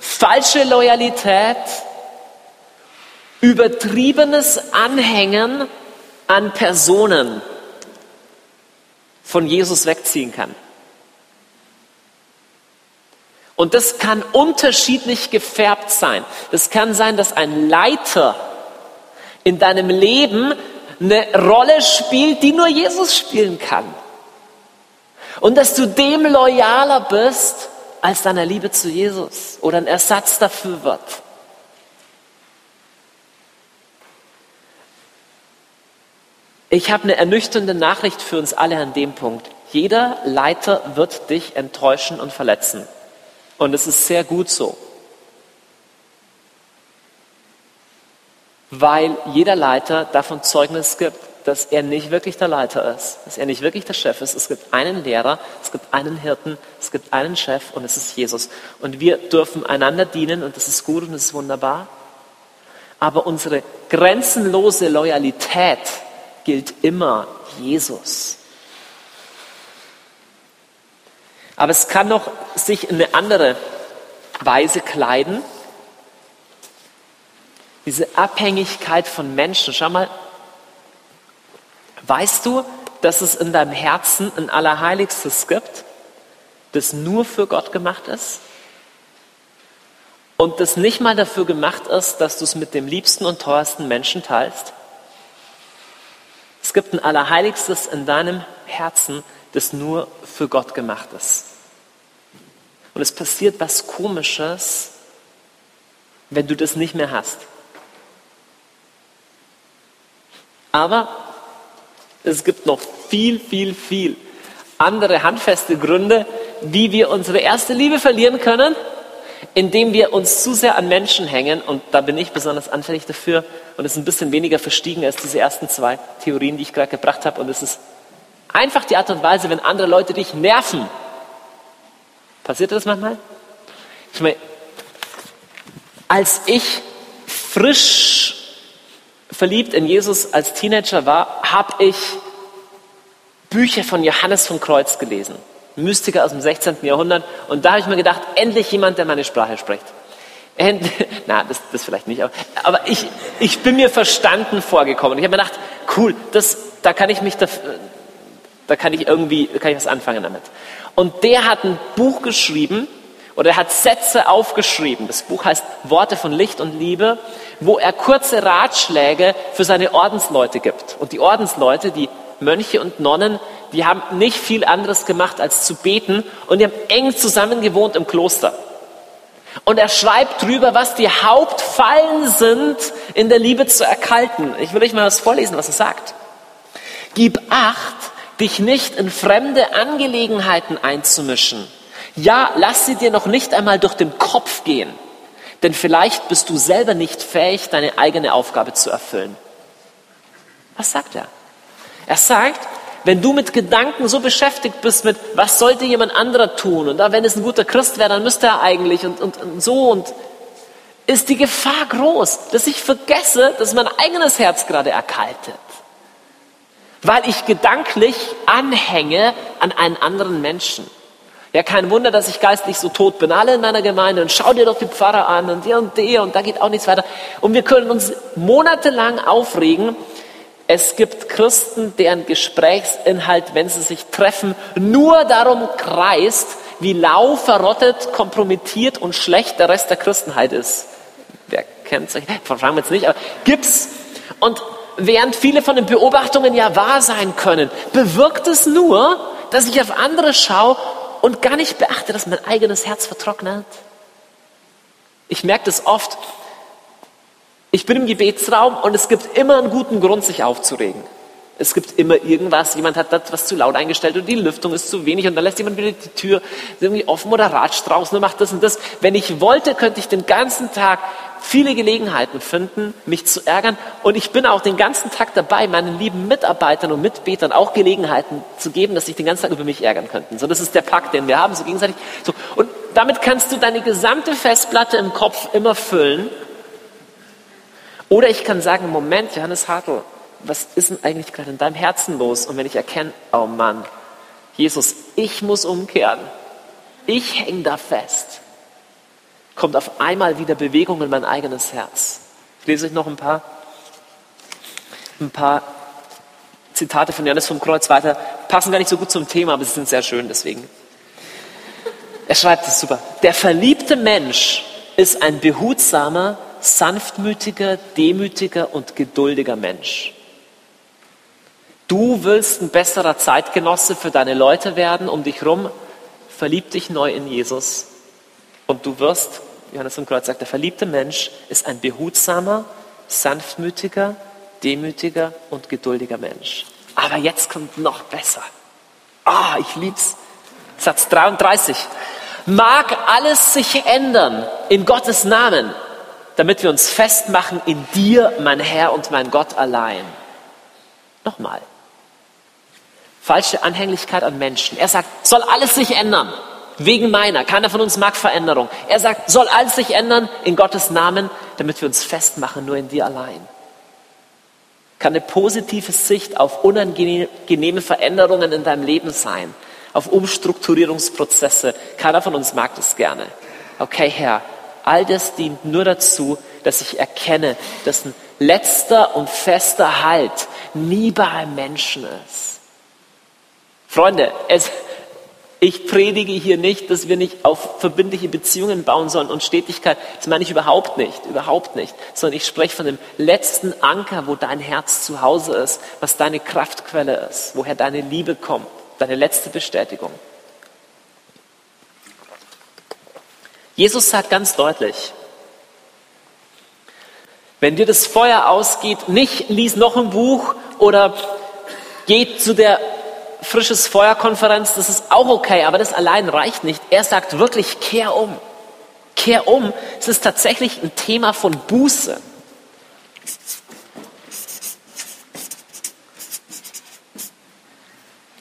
falsche Loyalität, übertriebenes Anhängen an Personen von Jesus wegziehen kann. Und das kann unterschiedlich gefärbt sein. Das kann sein, dass ein Leiter in deinem Leben eine Rolle spielt, die nur Jesus spielen kann. Und dass du dem loyaler bist als deiner Liebe zu Jesus oder ein Ersatz dafür wird. Ich habe eine ernüchternde Nachricht für uns alle an dem Punkt. Jeder Leiter wird dich enttäuschen und verletzen. Und es ist sehr gut so. Weil jeder Leiter davon Zeugnis gibt, dass er nicht wirklich der Leiter ist, dass er nicht wirklich der Chef ist. Es gibt einen Lehrer, es gibt einen Hirten, es gibt einen Chef und es ist Jesus. Und wir dürfen einander dienen und das ist gut und das ist wunderbar. Aber unsere grenzenlose Loyalität gilt immer Jesus. Aber es kann noch sich in eine andere Weise kleiden. Diese Abhängigkeit von Menschen. Schau mal, weißt du, dass es in deinem Herzen ein Allerheiligstes gibt, das nur für Gott gemacht ist? Und das nicht mal dafür gemacht ist, dass du es mit dem liebsten und teuersten Menschen teilst? Es gibt ein Allerheiligstes in deinem Herzen, das nur für Gott gemacht ist. Und es passiert was Komisches, wenn du das nicht mehr hast. Aber es gibt noch viel, viel, viel andere handfeste Gründe, wie wir unsere erste Liebe verlieren können indem wir uns zu sehr an Menschen hängen, und da bin ich besonders anfällig dafür, und ist ein bisschen weniger verstiegen als diese ersten zwei Theorien, die ich gerade gebracht habe, und es ist einfach die Art und Weise, wenn andere Leute dich nerven. Passiert das manchmal? Ich meine, als ich frisch verliebt in Jesus als Teenager war, habe ich Bücher von Johannes von Kreuz gelesen. Mystiker aus dem 16. Jahrhundert. Und da habe ich mir gedacht, endlich jemand, der meine Sprache spricht. End, *laughs* na, das, das vielleicht nicht, aber, aber ich, ich bin mir verstanden vorgekommen. Ich habe mir gedacht, cool, das, da kann ich mich, da, da kann ich irgendwie, kann ich was anfangen damit. Und der hat ein Buch geschrieben, oder er hat Sätze aufgeschrieben. Das Buch heißt Worte von Licht und Liebe, wo er kurze Ratschläge für seine Ordensleute gibt. Und die Ordensleute, die Mönche und Nonnen, die haben nicht viel anderes gemacht als zu beten und die haben eng zusammen gewohnt im Kloster. Und er schreibt drüber, was die Hauptfallen sind, in der Liebe zu erkalten. Ich will euch mal was vorlesen, was er sagt. Gib acht, dich nicht in fremde Angelegenheiten einzumischen. Ja, lass sie dir noch nicht einmal durch den Kopf gehen, denn vielleicht bist du selber nicht fähig, deine eigene Aufgabe zu erfüllen. Was sagt er? Er sagt, wenn du mit Gedanken so beschäftigt bist mit, was sollte jemand anderer tun? Und wenn es ein guter Christ wäre, dann müsste er eigentlich und, und, und so und ist die Gefahr groß, dass ich vergesse, dass mein eigenes Herz gerade erkaltet. Weil ich gedanklich anhänge an einen anderen Menschen. Ja, kein Wunder, dass ich geistlich so tot bin. Alle in meiner Gemeinde und schau dir doch die Pfarrer an und der und der und da geht auch nichts weiter. Und wir können uns monatelang aufregen es gibt Christen, deren Gesprächsinhalt, wenn sie sich treffen, nur darum kreist, wie lau, verrottet, kompromittiert und schlecht der Rest der Christenheit ist. Wer kennt sich? Fragen wir jetzt nicht, aber gibt's. Und während viele von den Beobachtungen ja wahr sein können, bewirkt es nur, dass ich auf andere schaue und gar nicht beachte, dass mein eigenes Herz vertrocknet. Ich merke das oft, ich bin im Gebetsraum und es gibt immer einen guten Grund, sich aufzuregen. Es gibt immer irgendwas, jemand hat das zu laut eingestellt und die Lüftung ist zu wenig und dann lässt jemand wieder die Tür irgendwie offen oder ratscht draußen und macht das und das. Wenn ich wollte, könnte ich den ganzen Tag viele Gelegenheiten finden, mich zu ärgern und ich bin auch den ganzen Tag dabei, meinen lieben Mitarbeitern und Mitbetern auch Gelegenheiten zu geben, dass sich den ganzen Tag über mich ärgern könnten. So, das ist der Pakt, den wir haben, so gegenseitig. So, und damit kannst du deine gesamte Festplatte im Kopf immer füllen oder ich kann sagen, Moment, Johannes Hartl, was ist denn eigentlich gerade in deinem Herzen los? Und wenn ich erkenne, oh Mann, Jesus, ich muss umkehren, ich hänge da fest, kommt auf einmal wieder Bewegung in mein eigenes Herz. Ich lese euch noch ein paar, ein paar Zitate von Johannes vom Kreuz weiter, passen gar nicht so gut zum Thema, aber sie sind sehr schön deswegen. Er schreibt es super. Der verliebte Mensch ist ein behutsamer, sanftmütiger, demütiger und geduldiger Mensch. Du willst ein besserer Zeitgenosse für deine Leute werden um dich rum, verlieb dich neu in Jesus und du wirst, Johannes im Kreuz sagt, der verliebte Mensch ist ein behutsamer, sanftmütiger, demütiger und geduldiger Mensch. Aber jetzt kommt noch besser. Ah, ich lieb's. Satz 33. Mag alles sich ändern in Gottes Namen, damit wir uns festmachen in dir, mein Herr und mein Gott allein. Nochmal. Falsche Anhänglichkeit an Menschen. Er sagt, soll alles sich ändern. Wegen meiner. Keiner von uns mag Veränderung. Er sagt, soll alles sich ändern in Gottes Namen, damit wir uns festmachen nur in dir allein. Kann eine positive Sicht auf unangenehme Veränderungen in deinem Leben sein, auf Umstrukturierungsprozesse. Keiner von uns mag das gerne. Okay, Herr, all das dient nur dazu, dass ich erkenne, dass ein letzter und fester Halt nie bei einem Menschen ist. Freunde, es, ich predige hier nicht, dass wir nicht auf verbindliche Beziehungen bauen sollen und Stetigkeit. Das meine ich überhaupt nicht, überhaupt nicht. Sondern ich spreche von dem letzten Anker, wo dein Herz zu Hause ist, was deine Kraftquelle ist, woher deine Liebe kommt, deine letzte Bestätigung. Jesus sagt ganz deutlich, wenn dir das Feuer ausgeht, nicht lies noch ein Buch oder geht zu der frisches Feuerkonferenz, das ist auch okay, aber das allein reicht nicht. Er sagt wirklich, kehr um. Kehr um. Es ist tatsächlich ein Thema von Buße.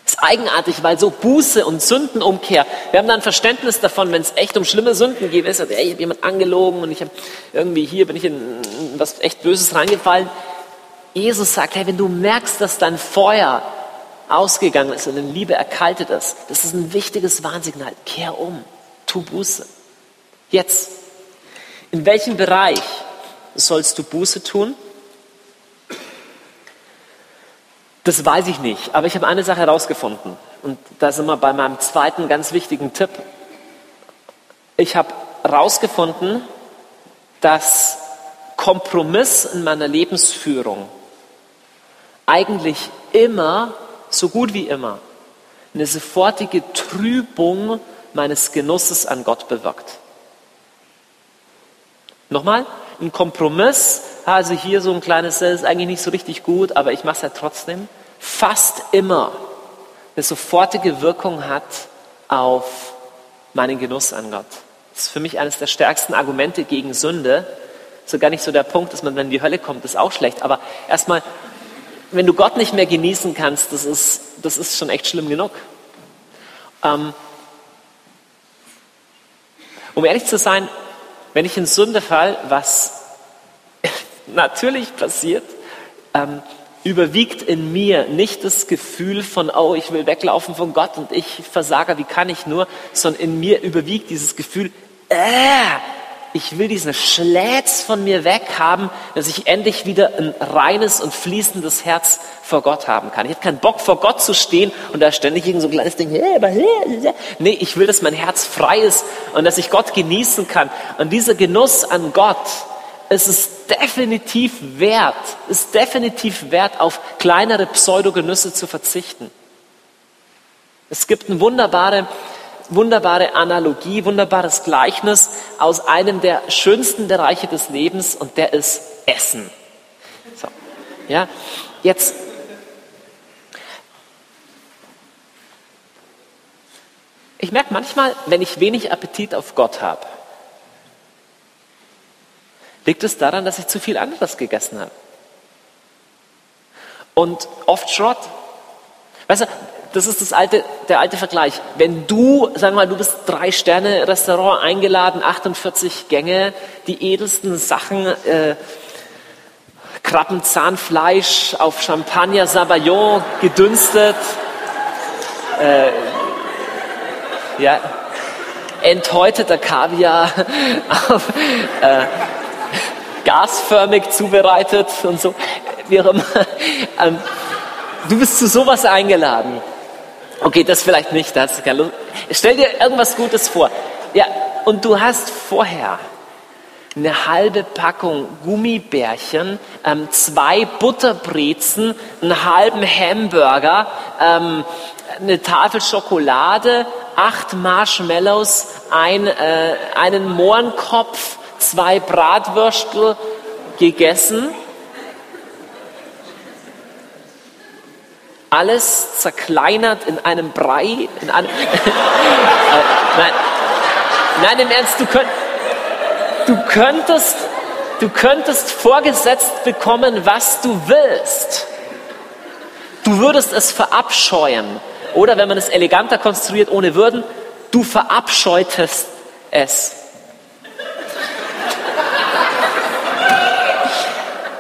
ist eigenartig, weil so Buße und Sündenumkehr, wir haben da ein Verständnis davon, wenn es echt um schlimme Sünden geht, ist, ey, ich habe jemand angelogen und ich habe irgendwie hier bin ich in was echt Böses reingefallen. Jesus sagt, hey, wenn du merkst, dass dein Feuer ausgegangen ist und in Liebe erkaltet ist, das ist ein wichtiges Warnsignal. Kehr um, tu Buße. Jetzt, in welchem Bereich sollst du Buße tun? Das weiß ich nicht, aber ich habe eine Sache herausgefunden. Und da sind wir bei meinem zweiten ganz wichtigen Tipp. Ich habe herausgefunden, dass Kompromiss in meiner Lebensführung eigentlich immer so gut wie immer eine sofortige Trübung meines Genusses an Gott bewirkt. Nochmal, ein Kompromiss, also hier so ein kleines, ist eigentlich nicht so richtig gut, aber ich mache es ja trotzdem, fast immer eine sofortige Wirkung hat auf meinen Genuss an Gott. Das ist für mich eines der stärksten Argumente gegen Sünde. So gar nicht so der Punkt, dass man, wenn die Hölle kommt, ist auch schlecht. Aber erstmal wenn du Gott nicht mehr genießen kannst, das ist, das ist schon echt schlimm genug. Ähm, um ehrlich zu sein, wenn ich in Sünde fall, was *laughs* natürlich passiert, ähm, überwiegt in mir nicht das Gefühl von, oh, ich will weglaufen von Gott und ich versage, wie kann ich nur, sondern in mir überwiegt dieses Gefühl, äh, ich will diesen Schläz von mir weghaben, dass ich endlich wieder ein reines und fließendes Herz vor Gott haben kann. Ich habe keinen Bock, vor Gott zu stehen und da ständig irgend so ein kleines Ding. Nee, ich will, dass mein Herz frei ist und dass ich Gott genießen kann. Und dieser Genuss an Gott, es ist definitiv wert, ist definitiv wert, auf kleinere Pseudogenüsse zu verzichten. Es gibt eine wunderbare wunderbare Analogie, wunderbares Gleichnis aus einem der schönsten Bereiche des Lebens und der ist Essen. So. Ja, jetzt Ich merke manchmal, wenn ich wenig Appetit auf Gott habe, liegt es daran, dass ich zu viel anderes gegessen habe. Und oft Schrott. Weißt du, das ist das alte, der alte Vergleich. Wenn du, sagen wir mal, du bist drei Sterne Restaurant eingeladen, 48 Gänge, die edelsten Sachen, äh, Krabbenzahnfleisch auf Champagner Sabayon gedünstet, äh, ja, enthäuteter Kaviar, *laughs* äh, gasförmig zubereitet und so, wie auch immer. Ähm, du bist zu sowas eingeladen. Okay, das vielleicht nicht, da hast du keine. Stell dir irgendwas Gutes vor. Ja, und du hast vorher eine halbe Packung Gummibärchen, ähm, zwei Butterbrezen, einen halben Hamburger, ähm, eine Tafel Schokolade, acht Marshmallows, ein, äh, einen Mohrenkopf, zwei Bratwürstel gegessen Alles zerkleinert in einem Brei, in einem. *laughs* nein, nein, im Ernst, du, könnt, du könntest, du könntest vorgesetzt bekommen, was du willst. Du würdest es verabscheuen. Oder wenn man es eleganter konstruiert, ohne Würden, du verabscheutest es.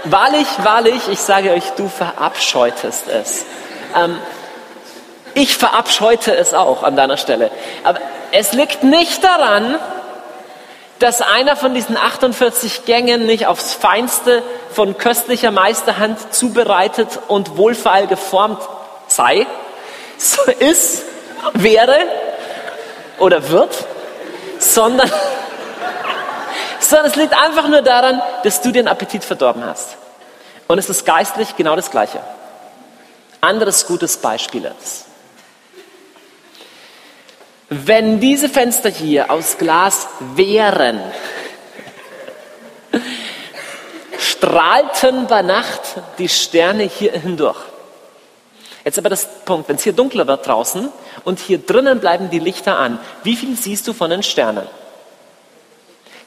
Wahrlich, wahrlich, ich sage euch, du verabscheutest es. Ähm, ich verabscheute es auch an deiner Stelle. Aber es liegt nicht daran, dass einer von diesen 48 Gängen nicht aufs Feinste von köstlicher Meisterhand zubereitet und wohlfeil geformt sei, so ist, wäre oder wird, sondern, sondern es liegt einfach nur daran, dass du den Appetit verdorben hast. Und es ist geistlich genau das Gleiche. Anderes gutes Beispiel ist. Wenn diese Fenster hier aus Glas wären, strahlten bei Nacht die Sterne hier hindurch. Jetzt aber das Punkt, wenn es hier dunkler wird draußen und hier drinnen bleiben die Lichter an, wie viel siehst du von den Sternen?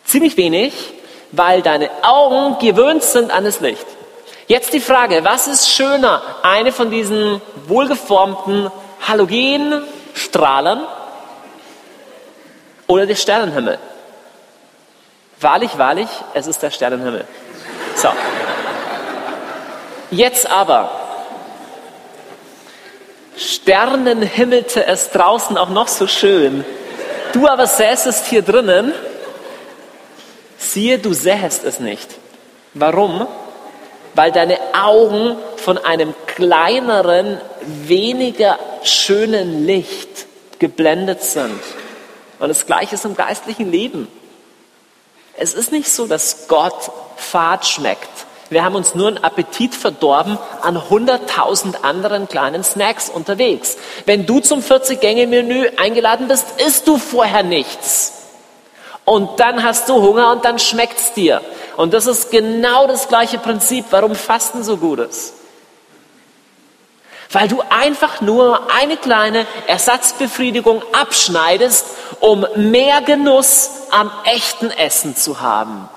Ziemlich wenig, weil deine Augen gewöhnt sind an das Licht. Jetzt die Frage, was ist schöner? Eine von diesen wohlgeformten Halogenstrahlern oder der Sternenhimmel? Wahrlich, wahrlich, es ist der Sternenhimmel. So. Jetzt aber, Sternen himmelte es draußen auch noch so schön. Du aber säßest hier drinnen, siehe, du sähest es nicht. Warum? Weil deine Augen von einem kleineren, weniger schönen Licht geblendet sind. Und das Gleiche ist im geistlichen Leben. Es ist nicht so, dass Gott Fad schmeckt wir haben uns nur einen Appetit verdorben an 100.000 anderen kleinen Snacks unterwegs. Wenn du zum 40-Gänge-Menü eingeladen bist, isst du vorher nichts. Und dann hast du Hunger und dann schmeckt's dir. Und das ist genau das gleiche Prinzip, warum Fasten so gut ist. Weil du einfach nur eine kleine Ersatzbefriedigung abschneidest, um mehr Genuss am echten Essen zu haben.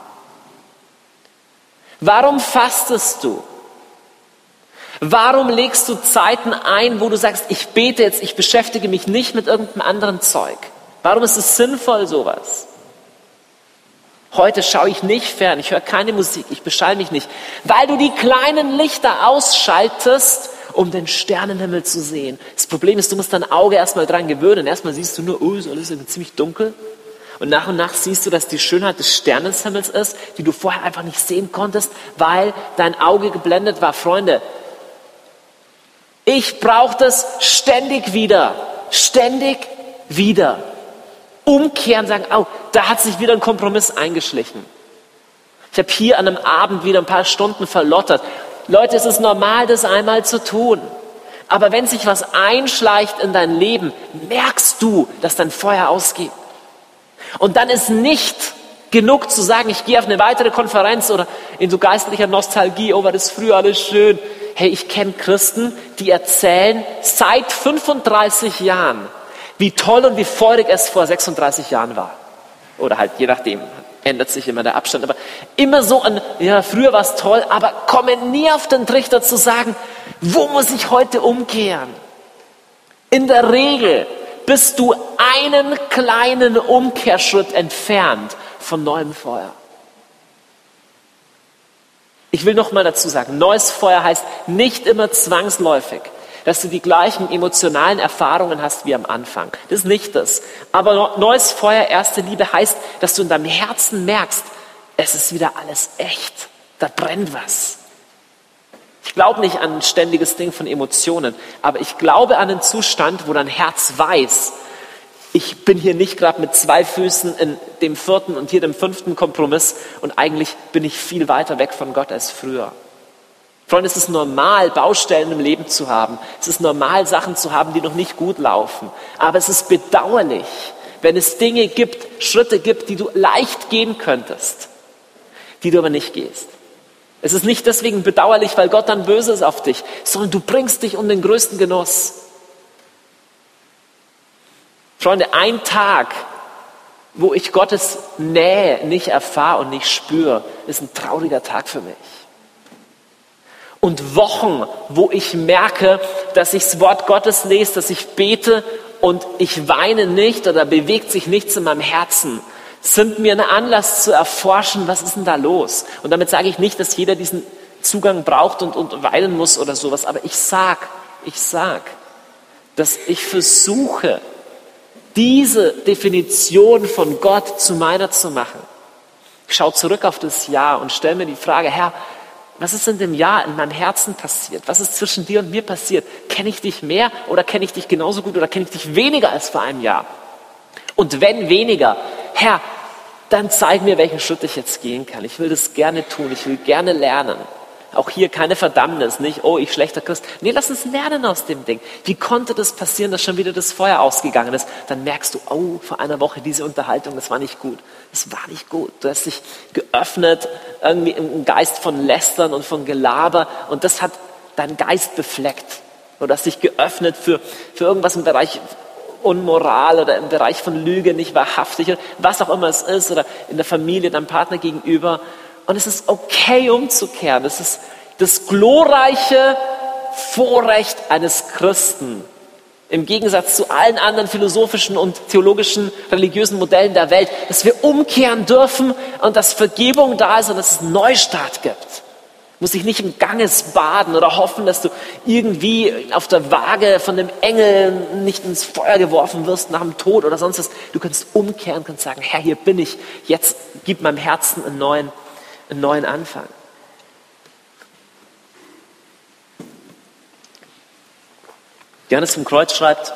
Warum fastest du? Warum legst du Zeiten ein, wo du sagst, ich bete jetzt, ich beschäftige mich nicht mit irgendeinem anderen Zeug? Warum ist es sinnvoll, sowas? Heute schaue ich nicht fern, ich höre keine Musik, ich beschall mich nicht, weil du die kleinen Lichter ausschaltest, um den Sternenhimmel zu sehen. Das Problem ist, du musst dein Auge erstmal dran gewöhnen. Erstmal siehst du nur, oh, ist alles ziemlich dunkel. Und nach und nach siehst du, dass die Schönheit des Sternenhimmels ist, die du vorher einfach nicht sehen konntest, weil dein Auge geblendet war. Freunde, ich brauche das ständig wieder, ständig wieder. Umkehren, sagen, oh, da hat sich wieder ein Kompromiss eingeschlichen. Ich habe hier an einem Abend wieder ein paar Stunden verlottert. Leute, es ist normal, das einmal zu tun. Aber wenn sich was einschleicht in dein Leben, merkst du, dass dein Feuer ausgeht. Und dann ist nicht genug zu sagen, ich gehe auf eine weitere Konferenz oder in so geistlicher Nostalgie, oh, war das früher alles schön. Hey, ich kenne Christen, die erzählen seit 35 Jahren, wie toll und wie feurig es vor 36 Jahren war. Oder halt, je nachdem, ändert sich immer der Abstand. Aber immer so an, ja, früher war es toll, aber kommen nie auf den Trichter zu sagen, wo muss ich heute umkehren? In der Regel bist du einen kleinen Umkehrschritt entfernt von neuem Feuer. Ich will noch mal dazu sagen, neues Feuer heißt nicht immer zwangsläufig, dass du die gleichen emotionalen Erfahrungen hast wie am Anfang. Das ist nicht das. Aber neues Feuer, erste Liebe heißt, dass du in deinem Herzen merkst, es ist wieder alles echt. Da brennt was. Ich glaube nicht an ein ständiges Ding von Emotionen, aber ich glaube an einen Zustand, wo dein Herz weiß, ich bin hier nicht gerade mit zwei Füßen in dem vierten und hier dem fünften Kompromiss und eigentlich bin ich viel weiter weg von Gott als früher. Freunde, es ist normal, Baustellen im Leben zu haben. Es ist normal, Sachen zu haben, die noch nicht gut laufen. Aber es ist bedauerlich, wenn es Dinge gibt, Schritte gibt, die du leicht gehen könntest, die du aber nicht gehst. Es ist nicht deswegen bedauerlich, weil Gott dann böse ist auf dich, sondern du bringst dich um den größten Genuss. Freunde, ein Tag, wo ich Gottes Nähe nicht erfahre und nicht spüre, ist ein trauriger Tag für mich. Und Wochen, wo ich merke, dass ich das Wort Gottes lese, dass ich bete und ich weine nicht oder bewegt sich nichts in meinem Herzen, sind mir ein Anlass zu erforschen, was ist denn da los? Und damit sage ich nicht, dass jeder diesen Zugang braucht und, und weinen muss oder sowas, aber ich sag, ich sag, dass ich versuche, diese Definition von Gott zu meiner zu machen. Ich schaue zurück auf das Jahr und stelle mir die Frage, Herr, was ist in dem Jahr in meinem Herzen passiert? Was ist zwischen dir und mir passiert? Kenne ich dich mehr oder kenne ich dich genauso gut oder kenne ich dich weniger als vor einem Jahr? Und wenn weniger, Herr, dann zeig mir, welchen Schritt ich jetzt gehen kann. Ich will das gerne tun, ich will gerne lernen. Auch hier keine Verdammnis, nicht, oh, ich schlechter Christ. Nee, lass uns lernen aus dem Ding. Wie konnte das passieren, dass schon wieder das Feuer ausgegangen ist? Dann merkst du, oh, vor einer Woche diese Unterhaltung, das war nicht gut. Das war nicht gut. Du hast dich geöffnet, irgendwie im Geist von Lästern und von Gelaber und das hat deinen Geist befleckt. Du hast dich geöffnet für, für irgendwas im Bereich Unmoral oder im Bereich von Lüge, nicht wahrhaftig, oder was auch immer es ist, oder in der Familie, deinem Partner gegenüber. Und es ist okay umzukehren. Es ist das glorreiche Vorrecht eines Christen. Im Gegensatz zu allen anderen philosophischen und theologischen, religiösen Modellen der Welt, dass wir umkehren dürfen und dass Vergebung da ist und dass es Neustart gibt. Du musst dich nicht im Ganges baden oder hoffen, dass du irgendwie auf der Waage von dem Engel nicht ins Feuer geworfen wirst nach dem Tod oder sonst was. Du kannst umkehren, kannst sagen, Herr, hier bin ich. Jetzt gib meinem Herzen einen neuen einen neuen Anfang. Johannes vom Kreuz schreibt,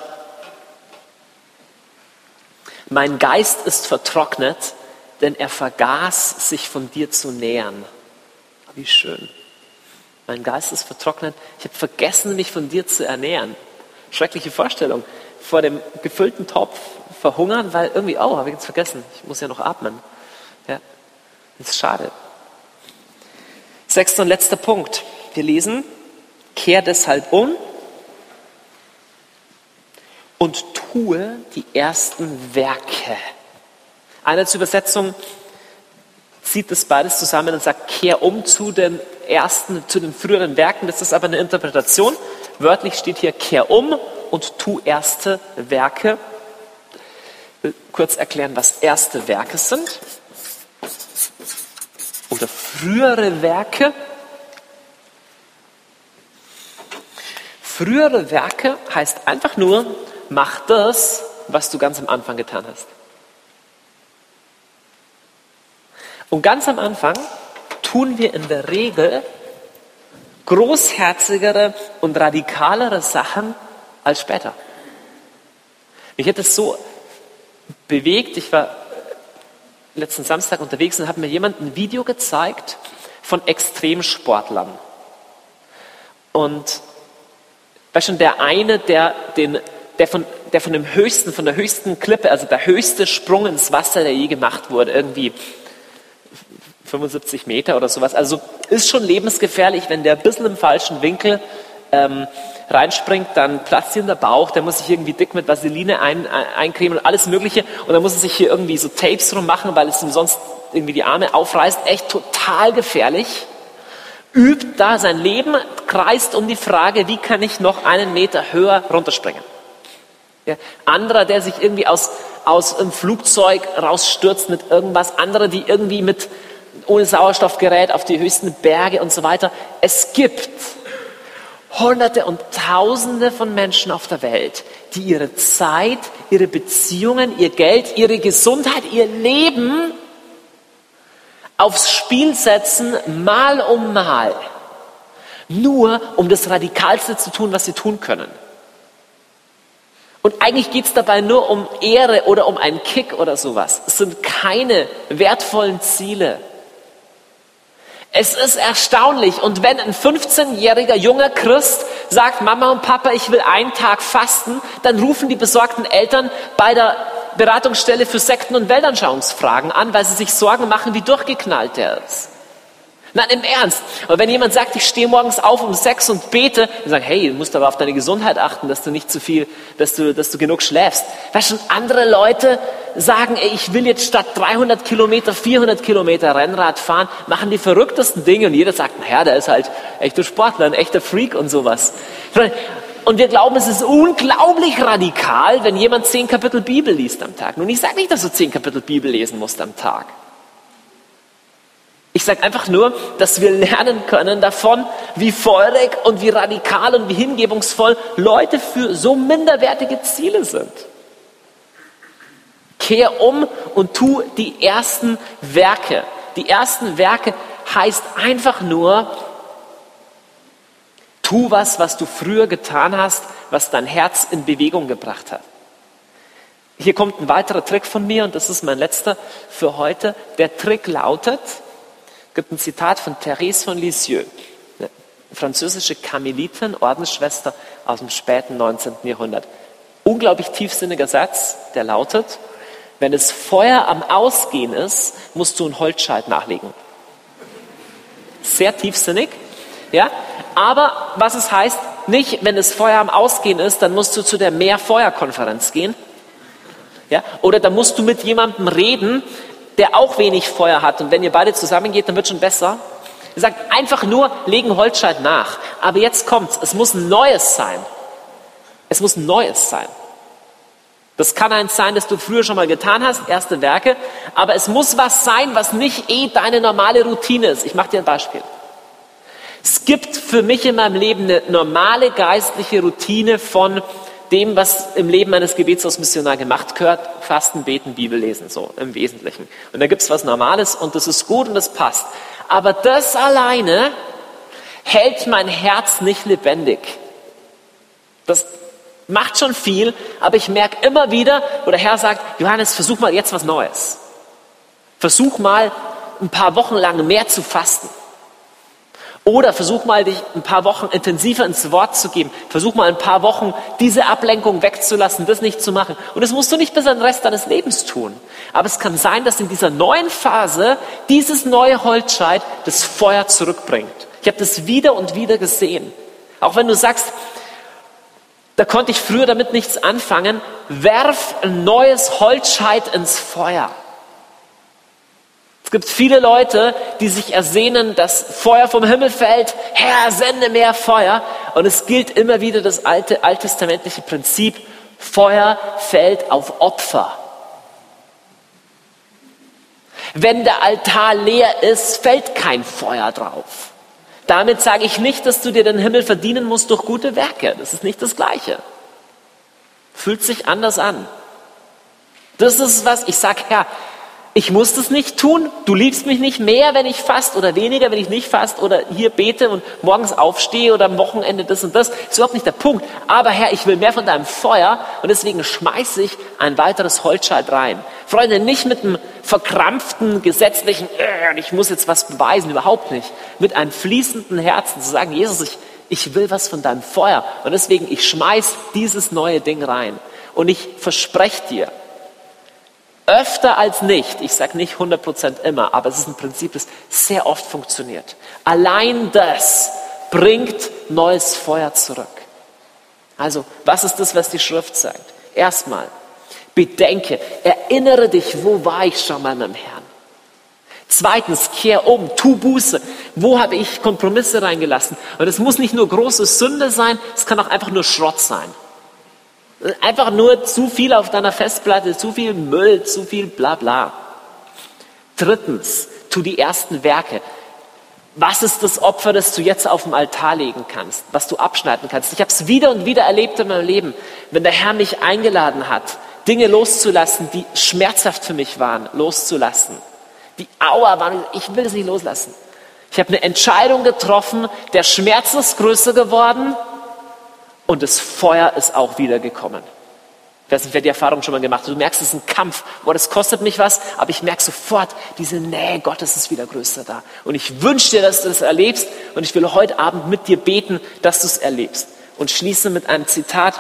mein Geist ist vertrocknet, denn er vergaß, sich von dir zu nähern. Wie schön. Mein Geist ist vertrocknet. Ich habe vergessen, mich von dir zu ernähren. Schreckliche Vorstellung. Vor dem gefüllten Topf verhungern, weil irgendwie, oh, habe ich jetzt vergessen. Ich muss ja noch atmen. Ja, das ist schade. Sechster und letzter Punkt. Wir lesen, kehr deshalb um und tue die ersten Werke. Eine Übersetzung zieht das beides zusammen und sagt, kehr um zu den ersten, zu den früheren Werken. Das ist aber eine Interpretation. Wörtlich steht hier, kehr um und tu erste Werke. Ich will kurz erklären, was erste Werke sind oder frühere Werke. Frühere Werke heißt einfach nur, mach das, was du ganz am Anfang getan hast. Und ganz am Anfang tun wir in der Regel großherzigere und radikalere Sachen als später. Mich hat es so bewegt, ich war letzten Samstag unterwegs und hat mir jemand ein Video gezeigt von Extremsportlern. Und war schon der eine, der, den, der, von, der von dem höchsten, von der höchsten Klippe, also der höchste Sprung ins Wasser, der je gemacht wurde, irgendwie 75 Meter oder sowas. Also ist schon lebensgefährlich, wenn der ein bisschen im falschen Winkel ähm, reinspringt, dann platzt ihm der Bauch, der muss sich irgendwie dick mit Vaseline ein, ein, eincremen und alles Mögliche. Und dann muss er sich hier irgendwie so Tapes rummachen, weil es ihm sonst irgendwie die Arme aufreißt. Echt total gefährlich. Übt da sein Leben, kreist um die Frage, wie kann ich noch einen Meter höher runterspringen. Ja, anderer, der sich irgendwie aus, aus einem Flugzeug rausstürzt mit irgendwas. Andere, die irgendwie mit ohne Sauerstoffgerät auf die höchsten Berge und so weiter. Es gibt Hunderte und Tausende von Menschen auf der Welt, die ihre Zeit, ihre Beziehungen, ihr Geld, ihre Gesundheit, ihr Leben aufs Spiel setzen, mal um mal, nur um das Radikalste zu tun, was sie tun können. Und eigentlich geht es dabei nur um Ehre oder um einen Kick oder sowas. Es sind keine wertvollen Ziele. Es ist erstaunlich. Und wenn ein 15-jähriger junger Christ sagt, Mama und Papa, ich will einen Tag fasten, dann rufen die besorgten Eltern bei der Beratungsstelle für Sekten- und Weltanschauungsfragen an, weil sie sich Sorgen machen, wie durchgeknallt er ist. Nein, im Ernst. Aber wenn jemand sagt, ich stehe morgens auf um sechs und bete, dann sagen, hey, du musst aber auf deine Gesundheit achten, dass du nicht zu viel, dass du, dass du genug schläfst. Weißt schon, andere Leute sagen, ey, ich will jetzt statt 300 Kilometer 400 Kilometer Rennrad fahren, machen die verrücktesten Dinge und jeder sagt, naja, der ist halt echter Sportler, ein echter Freak und sowas. Und wir glauben, es ist unglaublich radikal, wenn jemand zehn Kapitel Bibel liest am Tag. Nun, ich sage nicht, dass du zehn Kapitel Bibel lesen musst am Tag. Ich sage einfach nur, dass wir lernen können davon, wie feurig und wie radikal und wie hingebungsvoll Leute für so minderwertige Ziele sind. Kehr um und tu die ersten Werke. Die ersten Werke heißt einfach nur, tu was, was du früher getan hast, was dein Herz in Bewegung gebracht hat. Hier kommt ein weiterer Trick von mir und das ist mein letzter für heute. Der Trick lautet, es gibt ein Zitat von Therese von Lisieux, eine französische Karmelitin, Ordensschwester aus dem späten 19. Jahrhundert. Unglaublich tiefsinniger Satz, der lautet, wenn das Feuer am Ausgehen ist, musst du einen Holzscheit nachlegen. Sehr tiefsinnig, ja. Aber was es heißt, nicht, wenn das Feuer am Ausgehen ist, dann musst du zu der Mehrfeuerkonferenz gehen. Ja, oder da musst du mit jemandem reden, der auch wenig Feuer hat. Und wenn ihr beide zusammengeht, dann wird schon besser. Er sagt einfach nur, legen Holzscheit nach. Aber jetzt kommt's. Es muss Neues sein. Es muss Neues sein. Das kann eins sein, das du früher schon mal getan hast, erste Werke. Aber es muss was sein, was nicht eh deine normale Routine ist. Ich mache dir ein Beispiel. Es gibt für mich in meinem Leben eine normale geistliche Routine von dem, was im Leben eines Gebetshausmissionar gemacht gehört, Fasten, Beten, Bibel lesen, so im Wesentlichen. Und da gibt es was Normales und das ist gut und das passt. Aber das alleine hält mein Herz nicht lebendig. Das macht schon viel, aber ich merke immer wieder, wo der Herr sagt, Johannes, versuch mal jetzt was Neues. Versuch mal ein paar Wochen lang mehr zu fasten. Oder versuch mal, dich ein paar Wochen intensiver ins Wort zu geben. Versuch mal ein paar Wochen, diese Ablenkung wegzulassen, das nicht zu machen. Und das musst du nicht bis an den Rest deines Lebens tun. Aber es kann sein, dass in dieser neuen Phase dieses neue Holzscheit das Feuer zurückbringt. Ich habe das wieder und wieder gesehen. Auch wenn du sagst, da konnte ich früher damit nichts anfangen, werf ein neues Holzscheit ins Feuer. Es gibt viele Leute, die sich ersehnen, dass Feuer vom Himmel fällt. Herr, sende mehr Feuer. Und es gilt immer wieder das alte alttestamentliche Prinzip, Feuer fällt auf Opfer. Wenn der Altar leer ist, fällt kein Feuer drauf. Damit sage ich nicht, dass du dir den Himmel verdienen musst durch gute Werke. Das ist nicht das Gleiche. Fühlt sich anders an. Das ist was, ich sage, Herr, ich muss das nicht tun. Du liebst mich nicht mehr, wenn ich fast oder weniger, wenn ich nicht fast oder hier bete und morgens aufstehe oder am Wochenende das und das. Ist überhaupt nicht der Punkt. Aber Herr, ich will mehr von deinem Feuer und deswegen schmeiße ich ein weiteres Holzscheit rein. Freunde, nicht mit einem verkrampften, gesetzlichen, äh, ich muss jetzt was beweisen, überhaupt nicht. Mit einem fließenden Herzen zu sagen, Jesus, ich, ich will was von deinem Feuer und deswegen, ich schmeiß dieses neue Ding rein. Und ich verspreche dir, öfter als nicht, ich sage nicht 100% immer, aber es ist ein Prinzip, das sehr oft funktioniert. Allein das bringt neues Feuer zurück. Also, was ist das, was die Schrift sagt? Erstmal, bedenke, erinnere dich, wo war ich schon mal mit dem Herrn? Zweitens, kehr um, tu Buße. Wo habe ich Kompromisse reingelassen? Und es muss nicht nur große Sünde sein, es kann auch einfach nur Schrott sein. Einfach nur zu viel auf deiner Festplatte, zu viel Müll, zu viel bla bla. Drittens, tu die ersten Werke. Was ist das Opfer, das du jetzt auf dem Altar legen kannst, was du abschneiden kannst? Ich habe es wieder und wieder erlebt in meinem Leben, wenn der Herr mich eingeladen hat, Dinge loszulassen, die schmerzhaft für mich waren, loszulassen. Die Aua waren, ich will es nicht loslassen. Ich habe eine Entscheidung getroffen, der Schmerz ist größer geworden, und das Feuer ist auch wieder gekommen. Ich weiß nicht, wer die Erfahrung schon mal gemacht hat. Du merkst, es ist ein Kampf. Boah, das kostet mich was, aber ich merke sofort, diese Nähe Gottes ist wieder größer da. Und ich wünsche dir, dass du das erlebst. Und ich will heute Abend mit dir beten, dass du es erlebst. Und schließe mit einem Zitat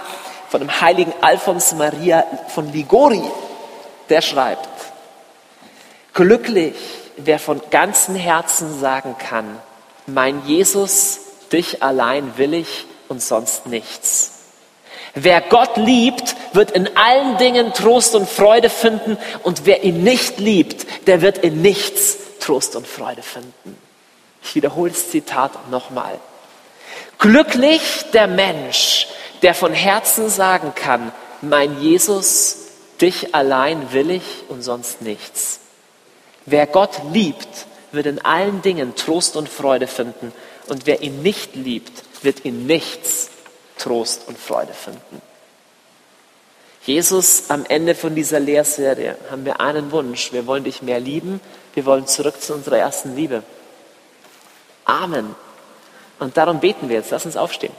von dem heiligen Alphons Maria von Ligori. Der schreibt, Glücklich, wer von ganzem Herzen sagen kann, mein Jesus, dich allein will ich und sonst nichts. Wer Gott liebt, wird in allen Dingen Trost und Freude finden und wer ihn nicht liebt, der wird in nichts Trost und Freude finden. Ich wiederhole das Zitat nochmal. Glücklich der Mensch, der von Herzen sagen kann, mein Jesus, dich allein will ich und sonst nichts. Wer Gott liebt, wird in allen Dingen Trost und Freude finden und wer ihn nicht liebt, wird in nichts Trost und Freude finden. Jesus, am Ende von dieser Lehrserie haben wir einen Wunsch. Wir wollen dich mehr lieben. Wir wollen zurück zu unserer ersten Liebe. Amen. Und darum beten wir jetzt. Lass uns aufstehen.